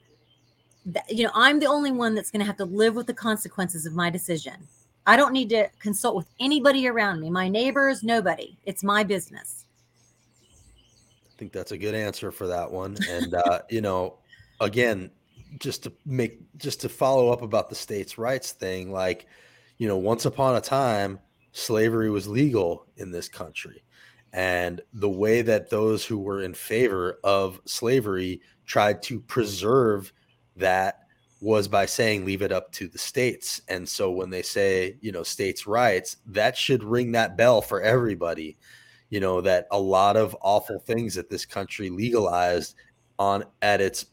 you know, I'm the only one that's going to have to live with the consequences of my decision. I don't need to consult with anybody around me, my neighbors, nobody. It's my business. I think that's a good answer for that one. And, uh, you know, again, just to make, just to follow up about the states' rights thing, like, you know, once upon a time, slavery was legal in this country. And the way that those who were in favor of slavery tried to preserve that was by saying leave it up to the states. And so when they say, you know, states' rights, that should ring that bell for everybody, you know, that a lot of awful things that this country legalized on at its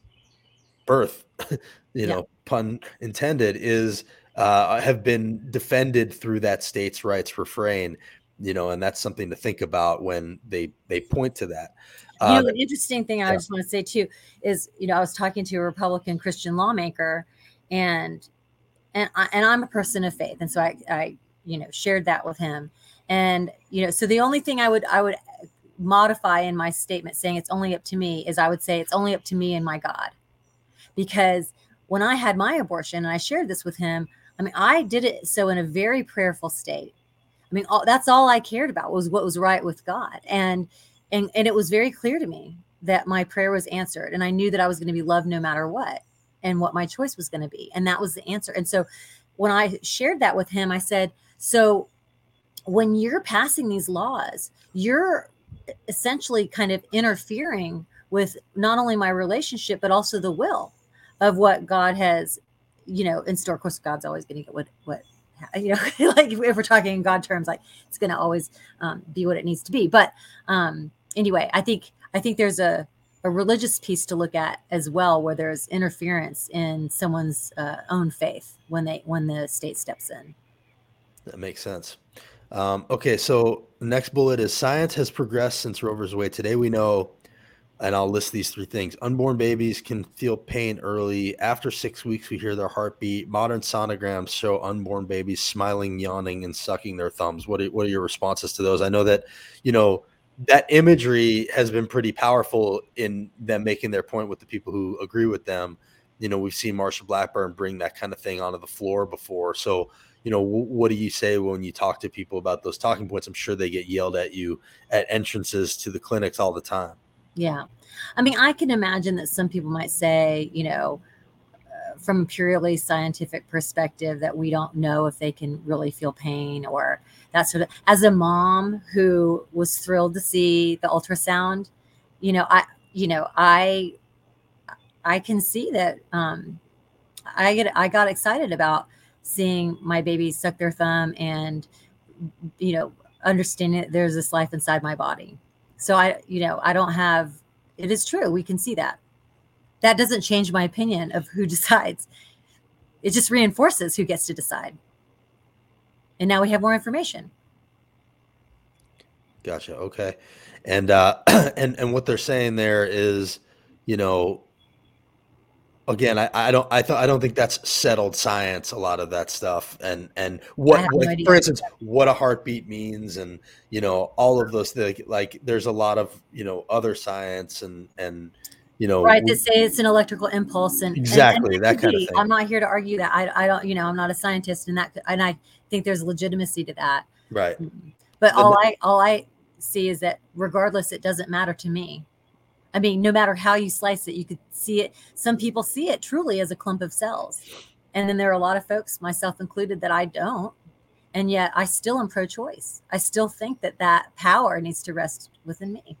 birth, you yeah. know, pun intended, is uh, have been defended through that states' rights refrain, you know, and that's something to think about when they they point to that. You know, uh, an interesting thing I yeah. just want to say too is, you know, I was talking to a Republican Christian lawmaker, and and I, and I'm a person of faith, and so I, I you know shared that with him, and you know, so the only thing I would I would modify in my statement saying it's only up to me is I would say it's only up to me and my God, because when I had my abortion and I shared this with him, I mean I did it so in a very prayerful state. I mean, all, that's all I cared about was what was right with God, and and and it was very clear to me that my prayer was answered and i knew that i was going to be loved no matter what and what my choice was going to be. And that was the answer. And so when i shared that with him i said so when you're passing these laws you're essentially kind of interfering with not only my relationship but also the will of what god has you know in store of course god's always going to get what what you know like if we're talking in god terms like it's going to always um, be what it needs to be but um anyway, I think I think there's a a religious piece to look at as well, where there's interference in someone's uh, own faith when they when the state steps in. That makes sense. Um, okay, so next bullet is science has progressed since Roe v. Wade. Today we know, and I'll list these three things: unborn babies can feel pain early. After six weeks, we hear their heartbeat. Modern sonograms show unborn babies smiling, yawning, and sucking their thumbs. What are, what are your responses to those? I know that you know that imagery has been pretty powerful in them making their point with the people who agree with them. You know, we've seen Marsha Blackburn bring that kind of thing onto the floor before. So, you know, w- what do you say when you talk to people about those talking points? I'm sure they get yelled at you at entrances to the clinics all the time. Yeah. I mean, I can imagine that some people might say, you know, uh, from a purely scientific perspective, that we don't know if they can really feel pain or, that sort of as a mom who was thrilled to see the ultrasound you know i you know i i can see that um i get i got excited about seeing my baby suck their thumb and you know understanding that there's this life inside my body so i you know i don't have it is true we can see that that doesn't change my opinion of who decides it just reinforces who gets to decide and now we have more information. Gotcha. Okay. And uh and and what they're saying there is, you know, again, I, I don't I thought I don't think that's settled science. A lot of that stuff, and and what, like, for instance, what a heartbeat means, and you know, all of those things. Like, there's a lot of you know other science, and and you know, right? To say it's an electrical impulse, and exactly and, and that kind be. of thing. I'm not here to argue that. I I don't you know I'm not a scientist, and that and I think there's legitimacy to that. Right. But all I all I see is that regardless, it doesn't matter to me. I mean, no matter how you slice it, you could see it. Some people see it truly as a clump of cells. And then there are a lot of folks, myself included, that I don't. And yet I still am pro choice. I still think that that power needs to rest within me.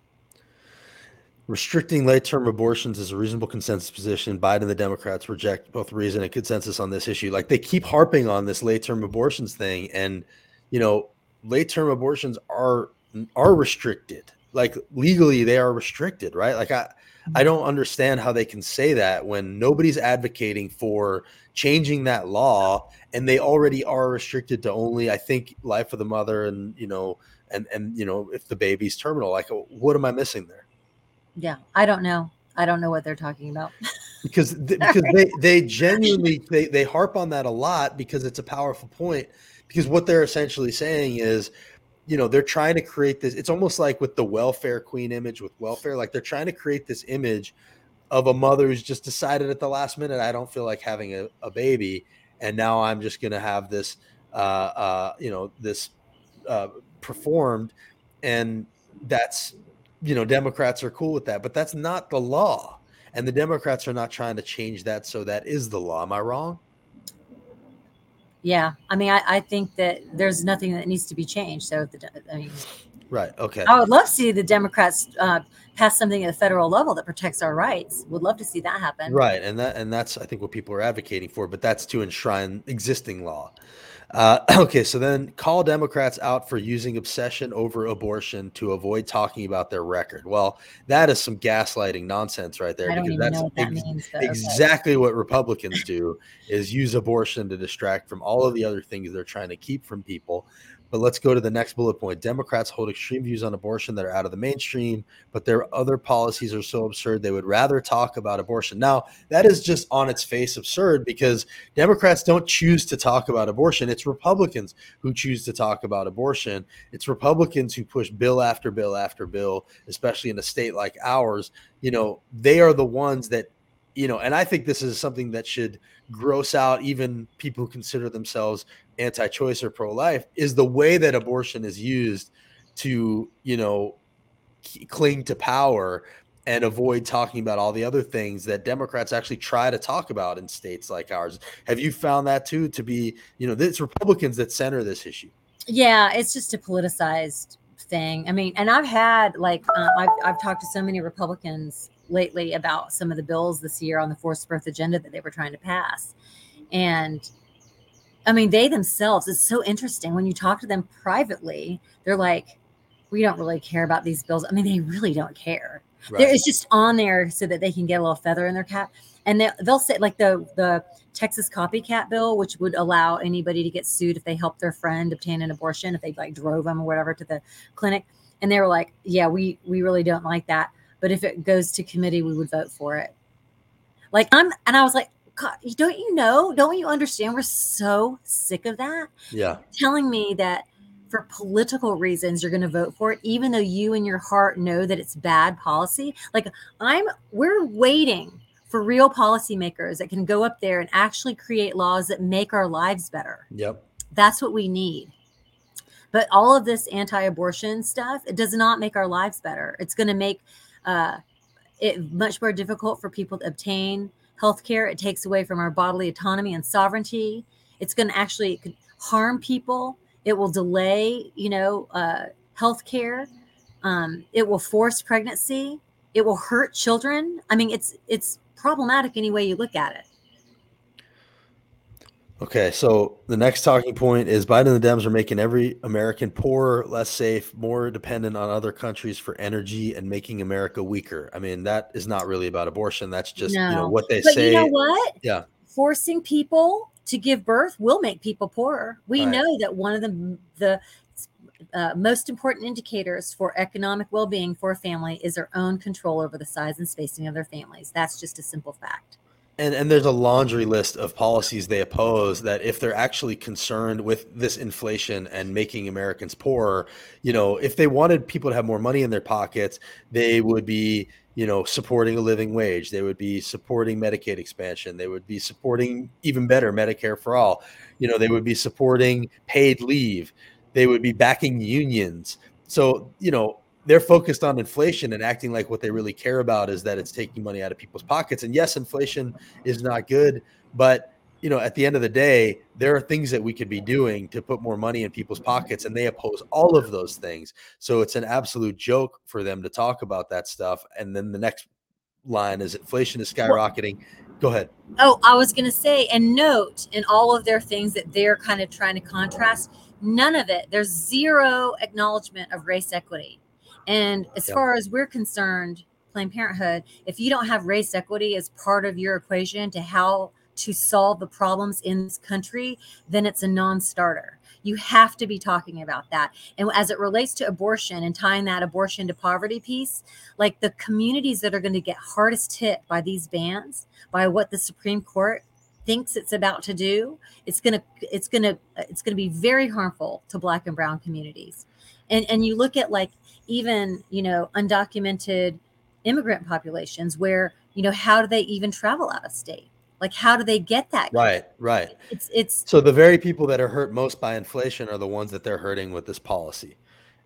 Restricting late term abortions is a reasonable consensus position. Biden and the Democrats reject both reason and consensus on this issue. Like they keep harping on this late term abortions thing. And, you know, late term abortions are are restricted. Like legally they are restricted, right? Like I I don't understand how they can say that when nobody's advocating for changing that law and they already are restricted to only I think life of the mother and you know and and you know if the baby's terminal like what am I missing there? Yeah, I don't know. I don't know what they're talking about. because th- because they they genuinely they they harp on that a lot because it's a powerful point. Because what they're essentially saying is, you know, they're trying to create this. It's almost like with the welfare queen image with welfare, like they're trying to create this image of a mother who's just decided at the last minute, I don't feel like having a, a baby, and now I'm just going to have this, uh, uh, you know, this uh, performed, and that's you know, Democrats are cool with that, but that's not the law. And the Democrats are not trying to change that so that is the law. Am I wrong? Yeah. I mean, I, I think that there's nothing that needs to be changed. So, the, I mean, Right. Okay. I would love to see the Democrats uh, pass something at the federal level that protects our rights. Would love to see that happen. Right, and that and that's I think what people are advocating for, but that's to enshrine existing law. Uh, okay, so then call Democrats out for using obsession over abortion to avoid talking about their record. Well, that is some gaslighting nonsense right there. Even know what that ex- means. But exactly okay. what Republicans do is use abortion to distract from all of the other things they're trying to keep from people. But let's go to the next bullet point. Democrats hold extreme views on abortion that are out of the mainstream, but their other policies are so absurd they would rather talk about abortion. Now, that is just on its face absurd because Democrats don't choose to talk about abortion. It's Republicans who choose to talk about abortion. It's Republicans who push bill after bill after bill, especially in a state like ours. You know, they are the ones that you know, and I think this is something that should gross out even people who consider themselves anti-choice or pro-life is the way that abortion is used to, you know, cling to power and avoid talking about all the other things that Democrats actually try to talk about in states like ours. Have you found that too to be, you know, it's Republicans that center this issue? Yeah, it's just a politicized thing. I mean, and I've had like um, I've I've talked to so many Republicans lately about some of the bills this year on the forced birth agenda that they were trying to pass. And I mean, they themselves, it's so interesting when you talk to them privately, they're like, we don't really care about these bills. I mean, they really don't care. Right. It's just on there so that they can get a little feather in their cap. And they, they'll say, like the the Texas copycat bill, which would allow anybody to get sued if they helped their friend obtain an abortion, if they like drove them or whatever to the clinic. And they were like, yeah, we we really don't like that but if it goes to committee, we would vote for it. Like I'm, and I was like, God, don't you know? Don't you understand? We're so sick of that. Yeah. Telling me that for political reasons you're going to vote for it, even though you in your heart know that it's bad policy. Like I'm, we're waiting for real policymakers that can go up there and actually create laws that make our lives better. Yep. That's what we need. But all of this anti-abortion stuff, it does not make our lives better. It's going to make uh, it much more difficult for people to obtain health care. It takes away from our bodily autonomy and sovereignty. It's going to actually harm people. It will delay, you know, uh, health care. Um, it will force pregnancy. It will hurt children. I mean, it's it's problematic any way you look at it. Okay, so the next talking point is Biden and the Dems are making every American poorer, less safe, more dependent on other countries for energy and making America weaker. I mean, that is not really about abortion. That's just no. you know what they but say. You know what? Yeah. Forcing people to give birth will make people poorer. We right. know that one of the the uh, most important indicators for economic well-being for a family is their own control over the size and spacing of their families. That's just a simple fact and and there's a laundry list of policies they oppose that if they're actually concerned with this inflation and making Americans poorer, you know, if they wanted people to have more money in their pockets, they would be, you know, supporting a living wage. They would be supporting Medicaid expansion. They would be supporting even better Medicare for all. You know, they would be supporting paid leave. They would be backing unions. So, you know, they're focused on inflation and acting like what they really care about is that it's taking money out of people's pockets. And yes, inflation is not good, but you know, at the end of the day, there are things that we could be doing to put more money in people's pockets, and they oppose all of those things. So it's an absolute joke for them to talk about that stuff. And then the next line is inflation is skyrocketing. Go ahead. Oh, I was going to say, and note in all of their things that they're kind of trying to contrast, none of it, there's zero acknowledgement of race equity. And as yep. far as we're concerned, Planned Parenthood, if you don't have race equity as part of your equation to how to solve the problems in this country, then it's a non starter. You have to be talking about that. And as it relates to abortion and tying that abortion to poverty piece, like the communities that are going to get hardest hit by these bans, by what the Supreme Court thinks it's about to do, it's going to it's going to it's going to be very harmful to black and brown communities. And and you look at like even you know undocumented immigrant populations where you know how do they even travel out of state? Like how do they get that right right. It's it's so the very people that are hurt most by inflation are the ones that they're hurting with this policy.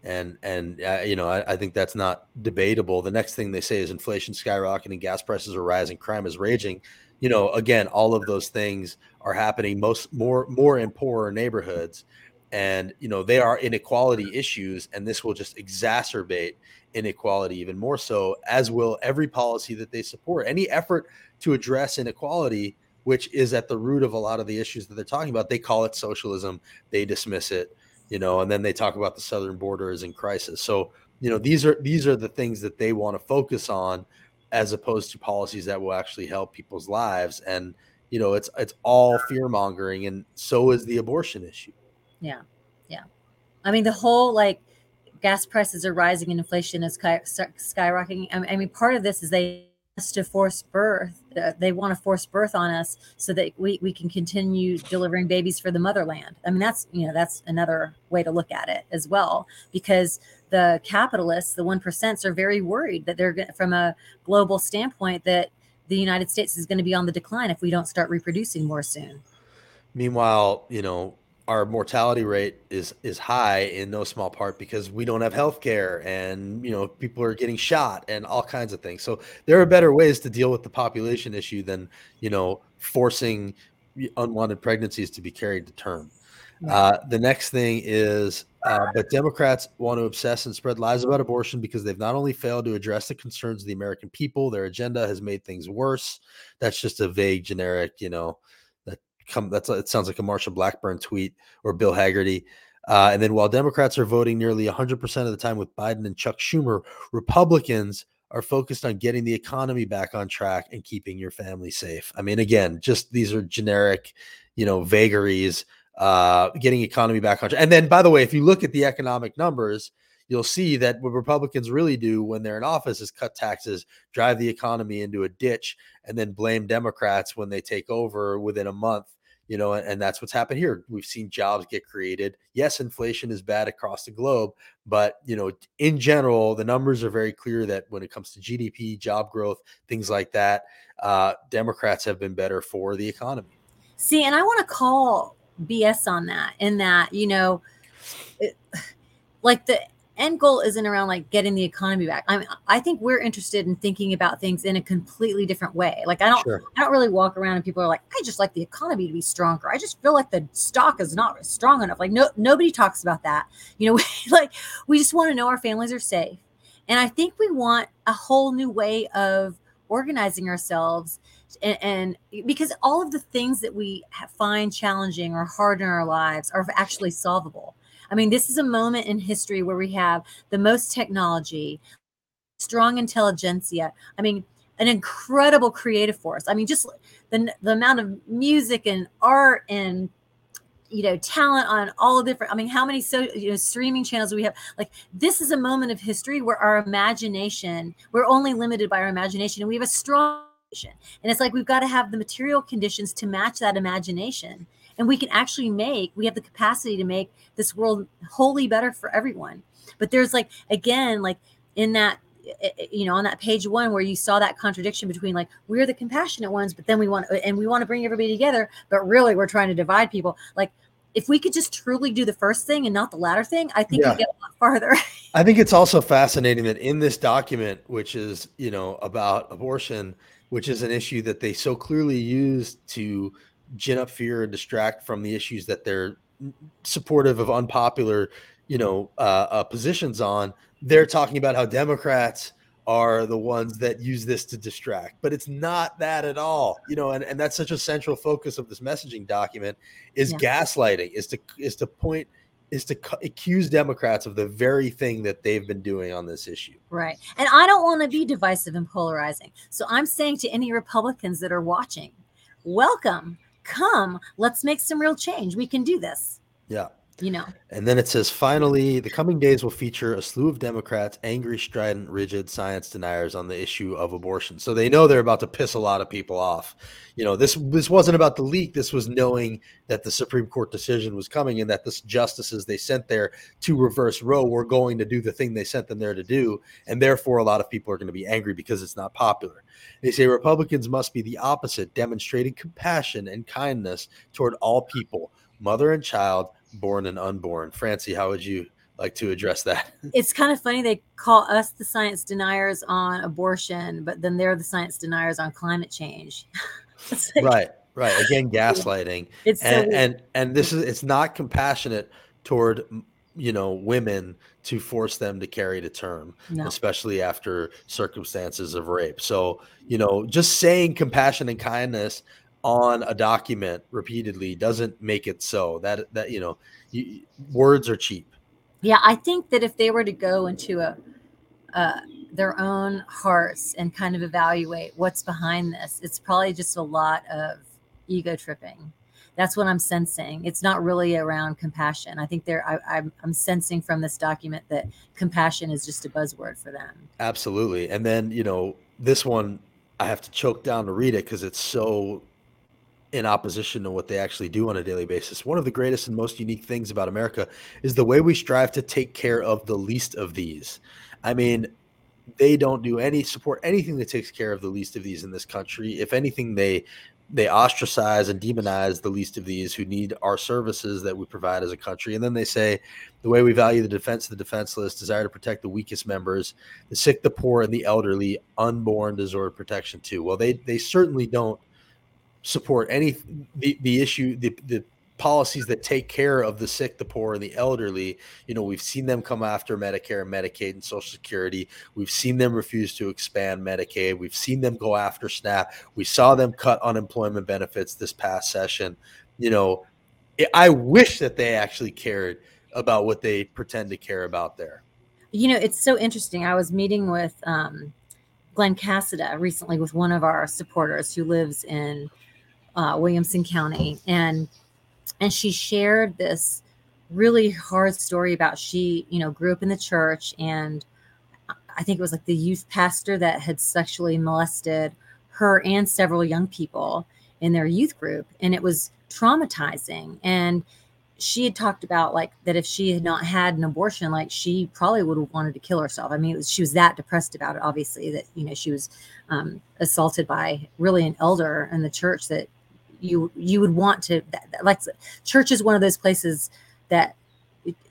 And and uh, you know I, I, think that's not debatable. The next thing they say is inflation skyrocketing gas prices are rising crime is raging. You know again all of those things are happening most more more in poorer neighborhoods and you know they are inequality issues and this will just exacerbate inequality even more so as will every policy that they support. Any effort to address inequality which is at the root of a lot of the issues that they're talking about they call it socialism they dismiss it you know and then they talk about the southern border is in crisis. So you know these are these are the things that they want to focus on as opposed to policies that will actually help people's lives. And you know it's it's all fear mongering and so is the abortion issue yeah. Yeah. I mean, the whole like gas prices are rising and inflation is sky, skyrocketing. I mean, part of this is they to force birth. Uh, they want to force birth on us so that we, we can continue delivering babies for the motherland. I mean, that's, you know, that's another way to look at it as well, because the capitalists, the 1% are very worried that they're from a global standpoint that the United States is going to be on the decline if we don't start reproducing more soon. Meanwhile, you know, our mortality rate is is high in no small part because we don't have health care and you know people are getting shot and all kinds of things. So there are better ways to deal with the population issue than you know forcing unwanted pregnancies to be carried to term. Uh, the next thing is uh, but democrats want to obsess and spread lies about abortion because they've not only failed to address the concerns of the american people their agenda has made things worse. That's just a vague generic you know come that's it sounds like a Marsha Blackburn tweet or Bill Hagerty. Uh, and then while Democrats are voting nearly 100% of the time with Biden and Chuck Schumer, Republicans are focused on getting the economy back on track and keeping your family safe. I mean, again, just these are generic, you know, vagaries, uh, getting economy back on track. And then, by the way, if you look at the economic numbers, you'll see that what Republicans really do when they're in office is cut taxes, drive the economy into a ditch, and then blame Democrats when they take over within a month. You know, and, that's what's happened here. We've seen jobs get created. Yes, inflation is bad across the globe, but you know, in general, the numbers are very clear that when it comes to GDP, job growth, things like that, uh, Democrats have been better for the economy. See, and I want to call BS on that. In that, you know, it, like the end goal isn't around like getting the economy back. I mean, I think we're interested in thinking about things in a completely different way. Like I don't, sure. I don't really walk around and people are like, I just like the economy to be stronger. I just feel like the stock is not strong enough. Like no, nobody talks about that. You know, like we just want to know our families are safe. And I think we want a whole new way of organizing ourselves and, and, because all of the things that we find challenging or hard in our lives are actually solvable I mean, this is a moment in history where we have the most technology, strong intelligentsia. I mean, an incredible creative force. I mean, just the, the amount of music and art and you know talent on all different i mean how many so you know streaming channels we have like this is a moment of history where our imagination we're only limited by our imagination and we have a strong and it's like we've got to have the material conditions to match that imagination and we can actually make we have the capacity to make this world wholly better for everyone. But there's like again like in that eh, eh, you know on that page one where you saw that contradiction between like we're the compassionate ones but then we want and we want to bring everybody together but really we're trying to divide people. Like if we could just truly do the first thing and not the latter thing i think yeah. we get a lot farther. I think it's also fascinating that in this document which is you know about abortion which is an issue that they so clearly use to gin up fear and distract from the issues that they're supportive of unpopular, you know, uh, uh, positions on. They're talking about how Democrats are the ones that use this to distract, but it's not that at all. You know, and, and that's such a central focus of this messaging document is yeah. gaslighting, is to is to point is to accuse Democrats of the very thing that they've been doing on this issue. Right. And I don't want to be divisive and polarizing. So I'm saying to any Republicans that are watching, welcome come, let's make some real change. We can do this. Yeah. You know. And then it says finally, the coming days will feature a slew of Democrats, angry, strident, rigid science deniers on the issue of abortion. So they know they're about to piss a lot of people off. You know, this this wasn't about the leak. This was knowing that the Supreme Court decision was coming and that the justices they sent there to reverse Roe were going to do the thing they sent them there to do. And therefore, a lot of people are going to be angry because it's not popular. They say Republicans must be the opposite, demonstrating compassion and kindness toward all people, mother and child, born and unborn. Francie, how would you like to address that? It's kind of funny they call us the science deniers on abortion, but then they're the science deniers on climate change. like, right, right. Again, gaslighting. It's and, so and and this is it's not compassionate toward you know women to force them to carry to term no. especially after circumstances of rape so you know just saying compassion and kindness on a document repeatedly doesn't make it so that that you know you, words are cheap yeah i think that if they were to go into a uh, their own hearts and kind of evaluate what's behind this it's probably just a lot of ego tripping that's what I'm sensing. It's not really around compassion. I think they're, I, I'm, I'm sensing from this document that compassion is just a buzzword for them. Absolutely. And then, you know, this one, I have to choke down to read it because it's so in opposition to what they actually do on a daily basis. One of the greatest and most unique things about America is the way we strive to take care of the least of these. I mean, they don't do any support anything that takes care of the least of these in this country. If anything, they they ostracize and demonize the least of these who need our services that we provide as a country. And then they say the way we value the defense of the defenseless, desire to protect the weakest members, the sick, the poor, and the elderly, unborn deserve protection too. Well, they they certainly don't support any the, the issue the, the policies that take care of the sick, the poor, and the elderly. You know, we've seen them come after Medicare and Medicaid and Social Security. We've seen them refuse to expand Medicaid. We've seen them go after SNAP. We saw them cut unemployment benefits this past session. You know, I wish that they actually cared about what they pretend to care about there. You know, it's so interesting. I was meeting with um, Glen Casada recently with one of our supporters who lives in uh, Williamson County, and and she shared this really hard story about she you know grew up in the church and i think it was like the youth pastor that had sexually molested her and several young people in their youth group and it was traumatizing. And she had talked about like that if she had not had an abortion like she probably would have wanted to kill herself. I mean was, she was that depressed about it obviously that you know she was um, assaulted by really an elder in the church that you you would want to like church is one of those places that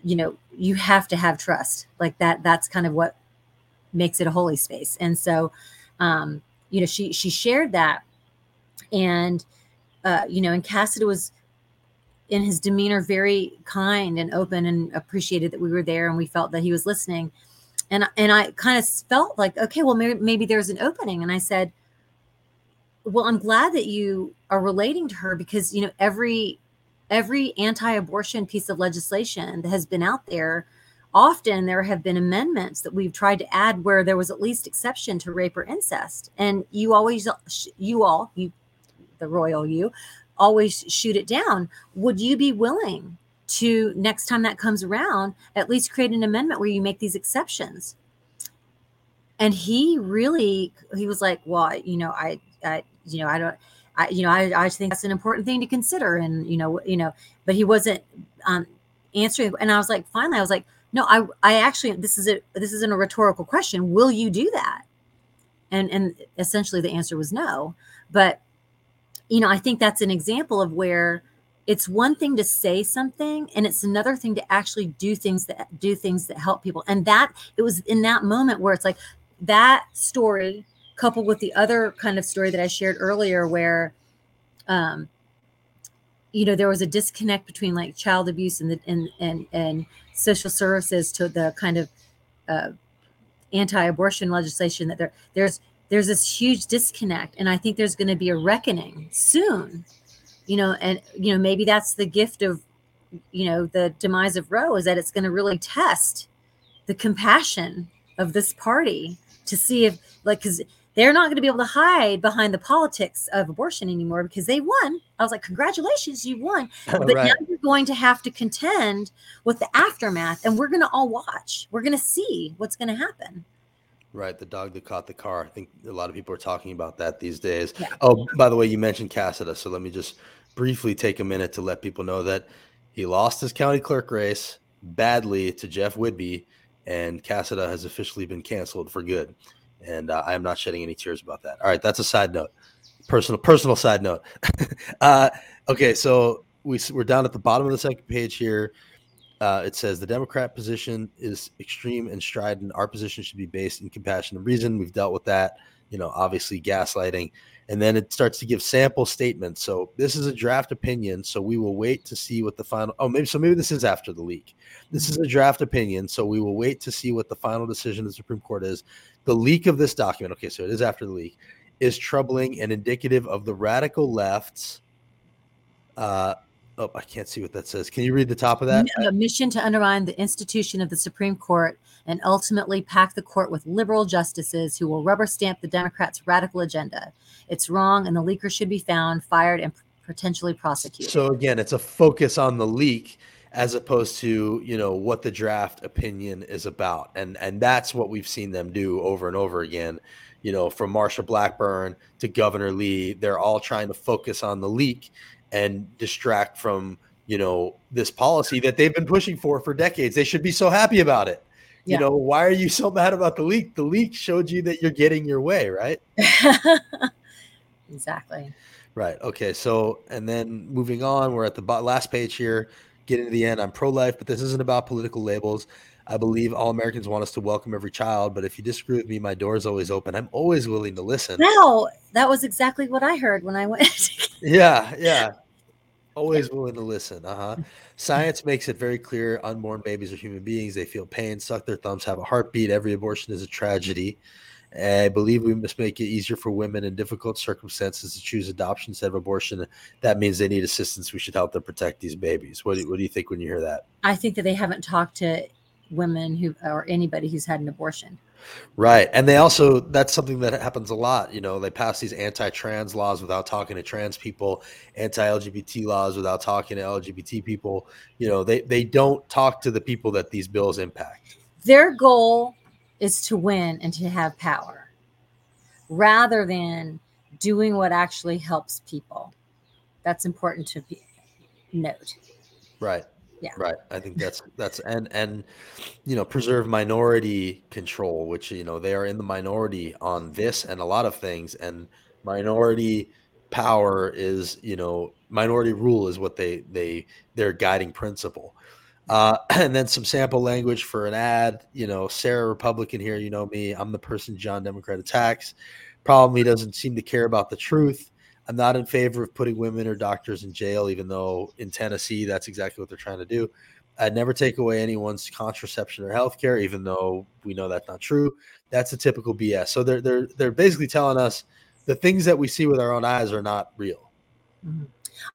you know you have to have trust. Like that that's kind of what makes it a holy space. And so um you know she she shared that. And uh you know and casada was in his demeanor very kind and open and appreciated that we were there and we felt that he was listening. And and i kind of felt like okay well maybe, maybe there's an opening. And i said well i'm glad that you are relating to her because you know every every anti-abortion piece of legislation that has been out there often there have been amendments that we've tried to add where there was at least exception to rape or incest. And you always you all you the royal you always shoot it down. Would you be willing to next time that comes around at least create an amendment where you make these exceptions? And he really he was like well you know i I, you know, I don't, I, you know, I, I think that's an important thing to consider. And, you know, you know, but he wasn't um, answering. And I was like, finally, I was like, no, I, I actually, this is a, this isn't a rhetorical question. Will you do that? And, and essentially the answer was no. But, you know, I think that's an example of where it's one thing to say something and it's another thing to actually do things that do things that help people. And that it was in that moment where it's like that story coupled with the other kind of story that I shared earlier, where, um, you know, there was a disconnect between like child abuse and the and and and social services to the kind of uh, anti-abortion legislation that there there's there's this huge disconnect, and I think there's going to be a reckoning soon. You know, and you know maybe that's the gift of you know the demise of Roe is that it's going to really test the compassion of this party to see if like because they're not going to be able to hide behind the politics of abortion anymore because they won. I was like, congratulations, you won. But right. now you're going to have to contend with the aftermath, and we're going to all watch. We're going to see what's going to happen. Right, the dog that caught the car. I think a lot of people are talking about that these days. Yeah. Oh, by the way, you mentioned Casada, so let me just briefly take a minute to let people know that he lost his county clerk race badly to Jeff Whitby, and Casada has officially been canceled for good and uh, I am not shedding any tears about that. All right, that's a side note, personal personal side note. uh, okay, so we we're down at the bottom of the second page here. Uh, it says the Democrat position is extreme and strident. Our position should be based in compassion and reason. We've dealt with that. you know, obviously gaslighting. And then it starts to give sample statements. So this is a draft opinion. So we will wait to see what the final. Oh, maybe so. Maybe this is after the leak. This is a draft opinion. So we will wait to see what the final decision of the Supreme Court is. The leak of this document. Okay, so it is after the leak. Is troubling and indicative of the radical left's uh, oh, I can't see what that says. Can you read the top of that? A mission to undermine the institution of the Supreme Court and ultimately pack the court with liberal justices who will rubber stamp the Democrats' radical agenda. It's wrong, and the leaker should be found, fired, and potentially prosecuted. So again, it's a focus on the leak as opposed to you know what the draft opinion is about, and and that's what we've seen them do over and over again. You know, from Marsha Blackburn to Governor Lee, they're all trying to focus on the leak and distract from you know this policy that they've been pushing for for decades. They should be so happy about it. Yeah. You know, why are you so mad about the leak? The leak showed you that you're getting your way, right? exactly. Right. Okay. So, and then moving on, we're at the last page here. Getting to the end. I'm pro-life, but this isn't about political labels. I believe all Americans want us to welcome every child, but if you disagree with me, my door is always open. I'm always willing to listen. No, that was exactly what I heard when I went. yeah, yeah. Always willing to listen. Uh huh. Science makes it very clear unborn babies are human beings. They feel pain, suck their thumbs, have a heartbeat. Every abortion is a tragedy. I believe we must make it easier for women in difficult circumstances to choose adoption instead of abortion. That means they need assistance. We should help them protect these babies. What do, what do you think when you hear that? I think that they haven't talked to women who or anybody who's had an abortion. Right. And they also, that's something that happens a lot. You know, they pass these anti trans laws without talking to trans people, anti LGBT laws without talking to LGBT people. You know, they, they don't talk to the people that these bills impact. Their goal is to win and to have power rather than doing what actually helps people. That's important to be, note. Right. Yeah. Right. I think that's that's and and you know preserve minority control, which you know they are in the minority on this and a lot of things, and minority power is you know minority rule is what they they their guiding principle. Uh, and then some sample language for an ad. You know, Sarah Republican here. You know me. I'm the person John Democrat attacks. Problem he doesn't seem to care about the truth. I'm not in favor of putting women or doctors in jail, even though in Tennessee that's exactly what they're trying to do. I'd never take away anyone's contraception or health care, even though we know that's not true. That's a typical BS. So they're they're they're basically telling us the things that we see with our own eyes are not real. Mm-hmm.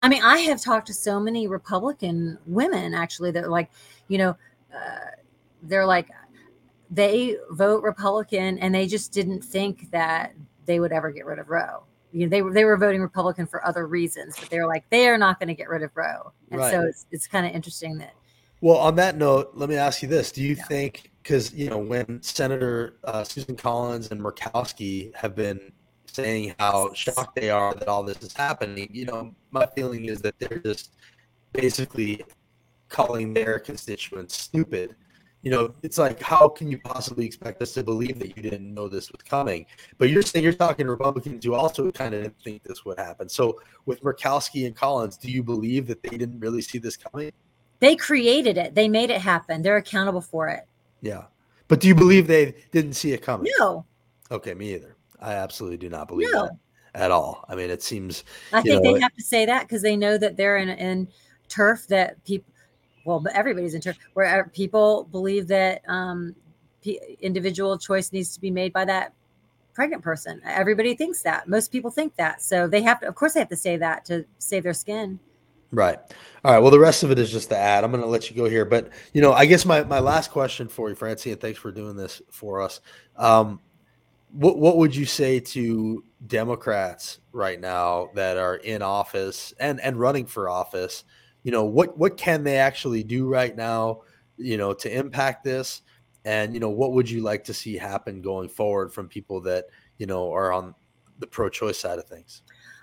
I mean, I have talked to so many Republican women actually that like, you know, uh, they're like they vote Republican and they just didn't think that they would ever get rid of Roe you know, they were they were voting Republican for other reasons, but they were like they are not going to get rid of Roe, and right. so it's it's kind of interesting that. Well, on that note, let me ask you this: Do you yeah. think because you know when Senator uh, Susan Collins and Murkowski have been saying how shocked they are that all this is happening, you know, my feeling is that they're just basically calling their constituents stupid you know, it's like, how can you possibly expect us to believe that you didn't know this was coming? But you're saying you're talking Republicans who also kind of didn't think this would happen. So with Murkowski and Collins, do you believe that they didn't really see this coming? They created it. They made it happen. They're accountable for it. Yeah. But do you believe they didn't see it coming? No. Okay, me either. I absolutely do not believe no. that at all. I mean, it seems. I think know, they have to say that because they know that they're in, in turf that people well, but everybody's in turf where people believe that um, individual choice needs to be made by that pregnant person. Everybody thinks that. Most people think that. So they have to, of course, they have to say that to save their skin. Right. All right. Well, the rest of it is just the ad. I'm going to let you go here, but you know, I guess my my last question for you, Francie, and thanks for doing this for us. Um, what what would you say to Democrats right now that are in office and and running for office? you know what what can they actually do right now you know to impact this? And you know what would you like to see happen going forward from people that you know are on the pro-choice side of things?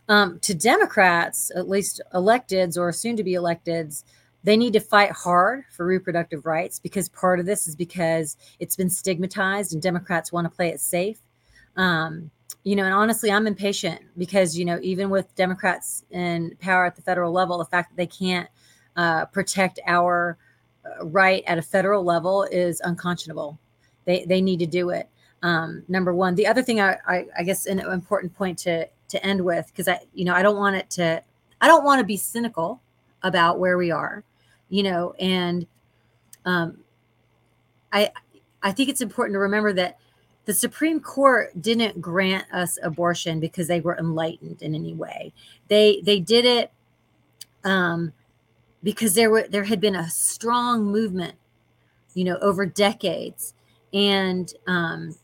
Um, to democrats at least electeds or soon to be electeds they need to fight hard for reproductive rights because part of this is because it's been stigmatized and democrats want to play it safe um, you know, and honestly, I'm impatient because, you know, even with Democrats in power at the federal level, the fact that they can't uh, protect our uh, right at a federal level is unconscionable. They, they need to do it. Um, number one. The other thing I, I, I guess an important point to to end with, because I, you know, I don't want it to, I don't want to be cynical about where we are, you know, and um, I I think it's important to remember that the Supreme Court didn't grant us abortion because they were enlightened in any way. They they did it um, because there were there had been a strong movement, you know, over decades, and um,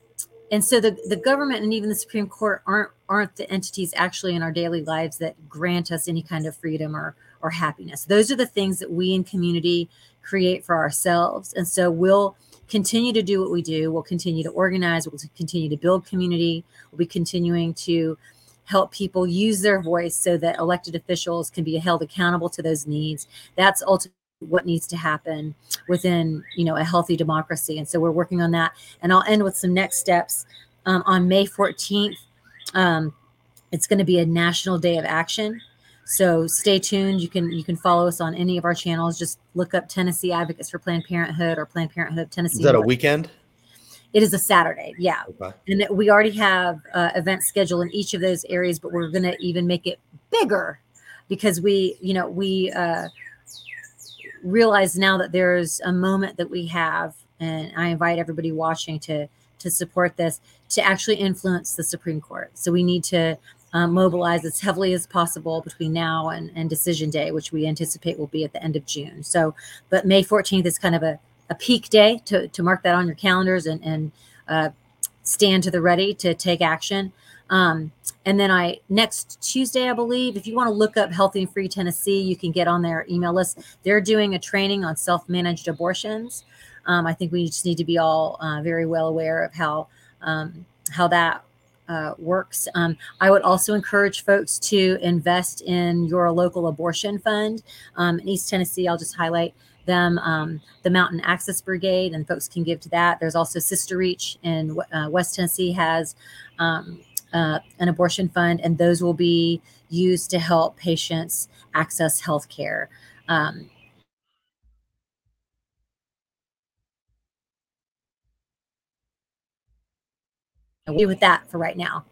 and so the the government and even the Supreme Court aren't aren't the entities actually in our daily lives that grant us any kind of freedom or or happiness. Those are the things that we in community create for ourselves, and so we'll continue to do what we do. We'll continue to organize. We'll continue to build community. We'll be continuing to help people use their voice so that elected officials can be held accountable to those needs. That's ultimately what needs to happen within you know a healthy democracy and so we're working on that and i'll end with some next steps um, on may 14th um, it's going to be a national day of action so stay tuned you can you can follow us on any of our channels just look up tennessee advocates for planned parenthood or planned parenthood tennessee is that a weekend it is a Saturday, yeah. Okay. And we already have uh, events scheduled in each of those areas, but we're going to even make it bigger because we, you know, we uh, realize now that there's a moment that we have, and I invite everybody watching to to support this to actually influence the Supreme Court. So we need to um, mobilize as heavily as possible between now and, and decision day, which we anticipate will be at the end of June. So, but May 14th is kind of a a peak day to, to mark that on your calendars and, and uh, stand to the ready to take action. Um, and then I next Tuesday, I believe, if you want to look up Healthy and Free Tennessee, you can get on their email list. They're doing a training on self-managed abortions. Um, I think we just need to be all uh, very well aware of how um, how that uh, works. Um, I would also encourage folks to invest in your local abortion fund. Um, in East Tennessee, I'll just highlight them um, the Mountain Access Brigade, and folks can give to that. There's also Sister Reach in uh, West Tennessee has um, uh, an abortion fund, and those will be used to help patients access health care. Um, with that for right now.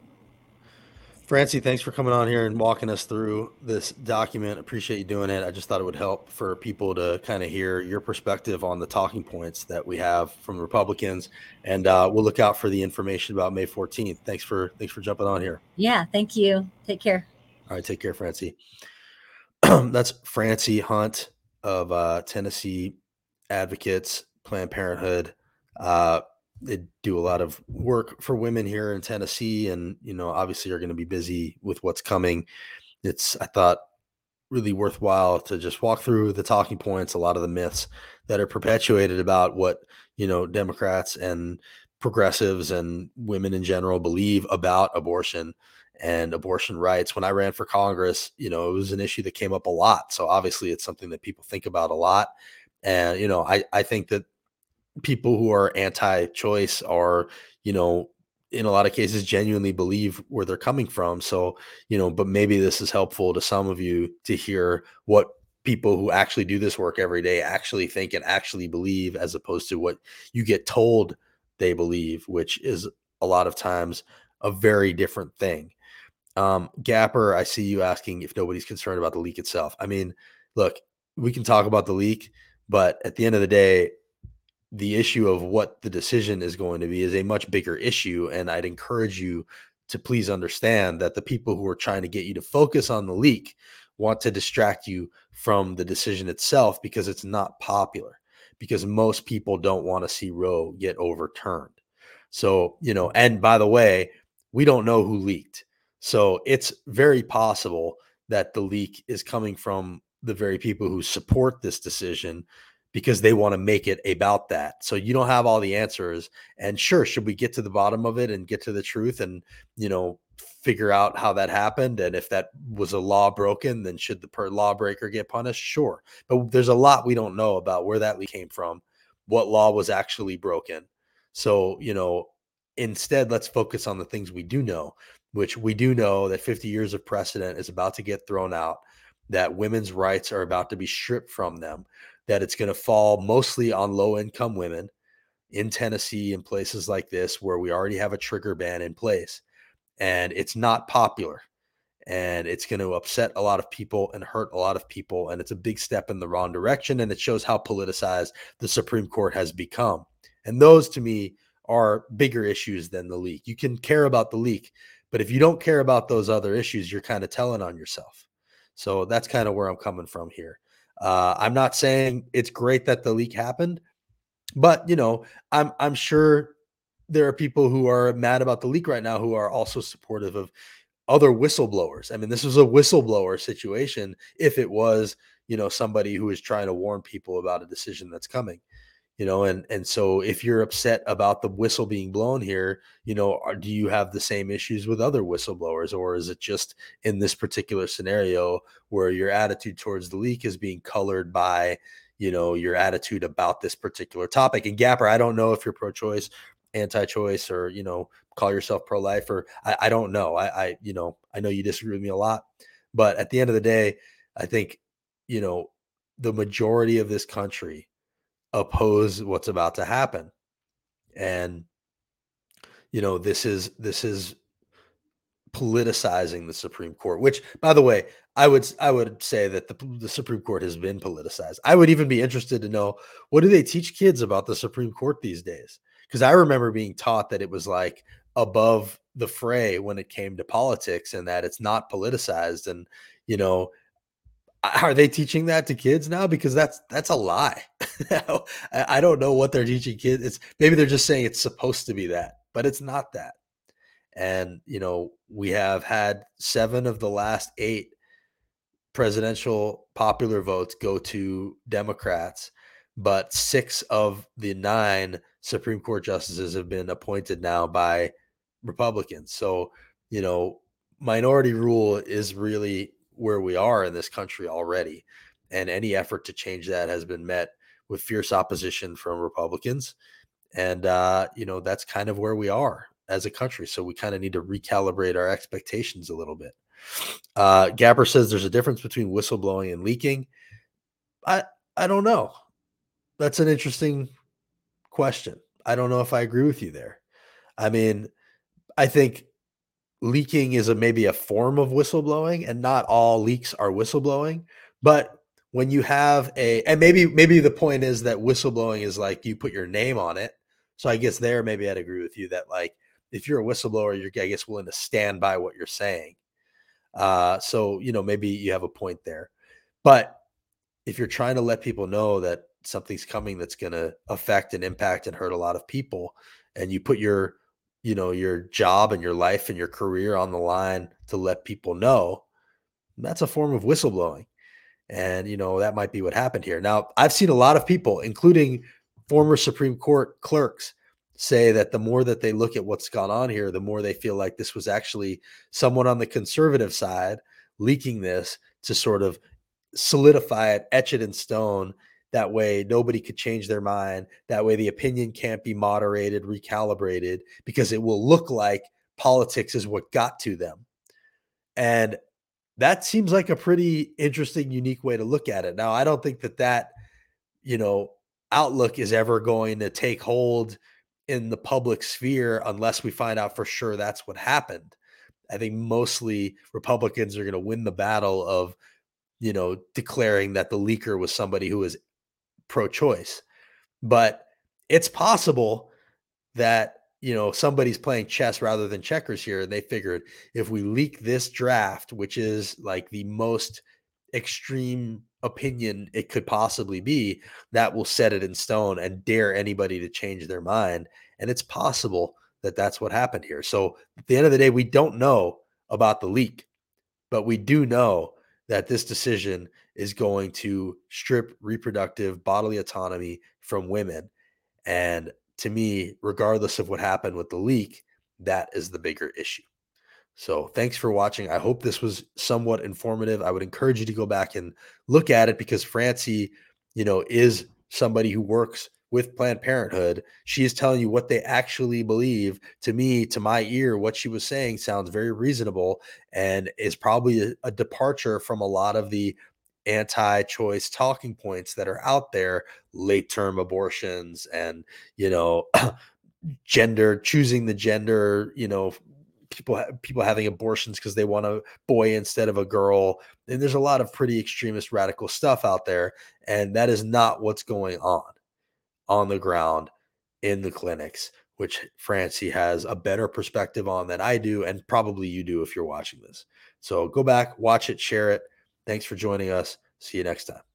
Francie, thanks for coming on here and walking us through this document. Appreciate you doing it. I just thought it would help for people to kind of hear your perspective on the talking points that we have from Republicans, and uh, we'll look out for the information about May 14th. Thanks for thanks for jumping on here. Yeah, thank you. Take care. All right, take care, Francie. That's Francie Hunt of uh, Tennessee Advocates Planned Parenthood. Uh, they do a lot of work for women here in Tennessee, and you know, obviously, are going to be busy with what's coming. It's I thought really worthwhile to just walk through the talking points, a lot of the myths that are perpetuated about what you know Democrats and progressives and women in general believe about abortion and abortion rights. When I ran for Congress, you know, it was an issue that came up a lot. So obviously, it's something that people think about a lot. And you know, I I think that people who are anti-choice are, you know, in a lot of cases genuinely believe where they're coming from. So, you know, but maybe this is helpful to some of you to hear what people who actually do this work every day actually think and actually believe as opposed to what you get told they believe, which is a lot of times a very different thing. Um, Gapper, I see you asking if nobody's concerned about the leak itself. I mean, look, we can talk about the leak, but at the end of the day, the issue of what the decision is going to be is a much bigger issue. And I'd encourage you to please understand that the people who are trying to get you to focus on the leak want to distract you from the decision itself because it's not popular, because most people don't want to see Roe get overturned. So, you know, and by the way, we don't know who leaked. So it's very possible that the leak is coming from the very people who support this decision because they want to make it about that. So you don't have all the answers. And sure, should we get to the bottom of it and get to the truth and, you know, figure out how that happened and if that was a law broken, then should the per lawbreaker get punished? Sure. But there's a lot we don't know about where that came from, what law was actually broken. So, you know, instead let's focus on the things we do know, which we do know that 50 years of precedent is about to get thrown out, that women's rights are about to be stripped from them that it's going to fall mostly on low income women, in Tennessee and places like this where we already have a trigger ban in place and it's not popular and it's going to upset a lot of people and hurt a lot of people and it's a big step in the wrong direction and it shows how politicized the Supreme Court has become. And those to me are bigger issues than the leak. You can care about the leak, but if you don't care about those other issues, you're kind of telling on yourself. So that's kind of where I'm coming from here. Uh, I'm not saying it's great that the leak happened, but you know, I'm I'm sure there are people who are mad about the leak right now who are also supportive of other whistleblowers. I mean, this was a whistleblower situation if it was, you know, somebody who is trying to warn people about a decision that's coming you know and and so if you're upset about the whistle being blown here you know are, do you have the same issues with other whistleblowers or is it just in this particular scenario where your attitude towards the leak is being colored by you know your attitude about this particular topic? And gapper i don't know if you're pro-choice anti-choice or you know call yourself pro-life or i, I don't know. I, I you know i know you disagree with me a lot but at the end of the day i think you know the majority of this country oppose what's about to happen. And you know this is this is politicizing the supreme court which by the way i would i would say that the, the supreme court has been politicized. I would even be interested to know what do they teach kids about the supreme court these days? Because i remember being taught that it was like above the fray when it came to politics and that it's not politicized and you know are they teaching that to kids now? Because that's that's a lie. I don't know what they're teaching kids. It's maybe they're just saying it's supposed to be that, but it's not that. And you know, we have had seven of the last eight presidential popular votes go to Democrats, but six of the nine Supreme Court justices have been appointed now by Republicans. So, you know, minority rule is really where we are in this country already. And any effort to change that has been met with fierce opposition from Republicans. And, uh, you know, that's kind of where we are as a country. So we kind of need to recalibrate our expectations a little bit. Uh, Gapper says there's a difference between whistleblowing and leaking. I, I don't know. That's an interesting question. I don't know if I agree with you there. I mean, I think leaking is a maybe a form of whistleblowing and not all leaks are whistleblowing but when you have a and maybe maybe the point is that whistleblowing is like you put your name on it. So i guess there maybe i'd agree with you that like if you're a whistleblower you're i guess willing to stand by what you're saying. Uh so you know maybe you have a point there. But if you're trying to let people know that something's coming that's going to affect and impact and hurt a lot of people and you put your you know your job and your life and your career on the line to let people know that's a form of whistleblowing. And you know that might be what happened here. Now i've seen a lot of people including former supreme court clerks say that the more that they look at what's gone on here the more they feel like this was actually someone on the conservative side leaking this to sort of solidify it etch it in stone that way, nobody could change their mind. That way, the opinion can't be moderated, recalibrated, because it will look like politics is what got to them. And that seems like a pretty interesting, unique way to look at it. Now, I don't think that that, you know, outlook is ever going to take hold in the public sphere unless we find out for sure that's what happened. I think mostly Republicans are going to win the battle of, you know, declaring that the leaker was somebody who was pro-choice but it's possible that you know somebody's playing chess rather than checkers here and they figured if we leak this draft which is like the most extreme opinion it could possibly be that will set it in stone and dare anybody to change their mind and it's possible that that's what happened here. So at the end of the day we don't know about the leak but we do know that this decision is going to strip reproductive bodily autonomy from women. And to me, regardless of what happened with the leak, that is the bigger issue. So thanks for watching. I hope this was somewhat informative. I would encourage you to go back and look at it because Francie, you know, is somebody who works with Planned Parenthood. She is telling you what they actually believe. To me, to my ear, what she was saying sounds very reasonable and is probably a, a departure from a lot of the anti-choice talking points that are out there, late term abortions and, you know, gender choosing the gender, you know, people people having abortions because they want a boy instead of a girl. And there's a lot of pretty extremist radical stuff out there and that is not what's going on on the ground in the clinics which Francie has a better perspective on than I do, and probably you do if you're watching this. So go back, watch it, share it. Thanks for joining us. See you next time.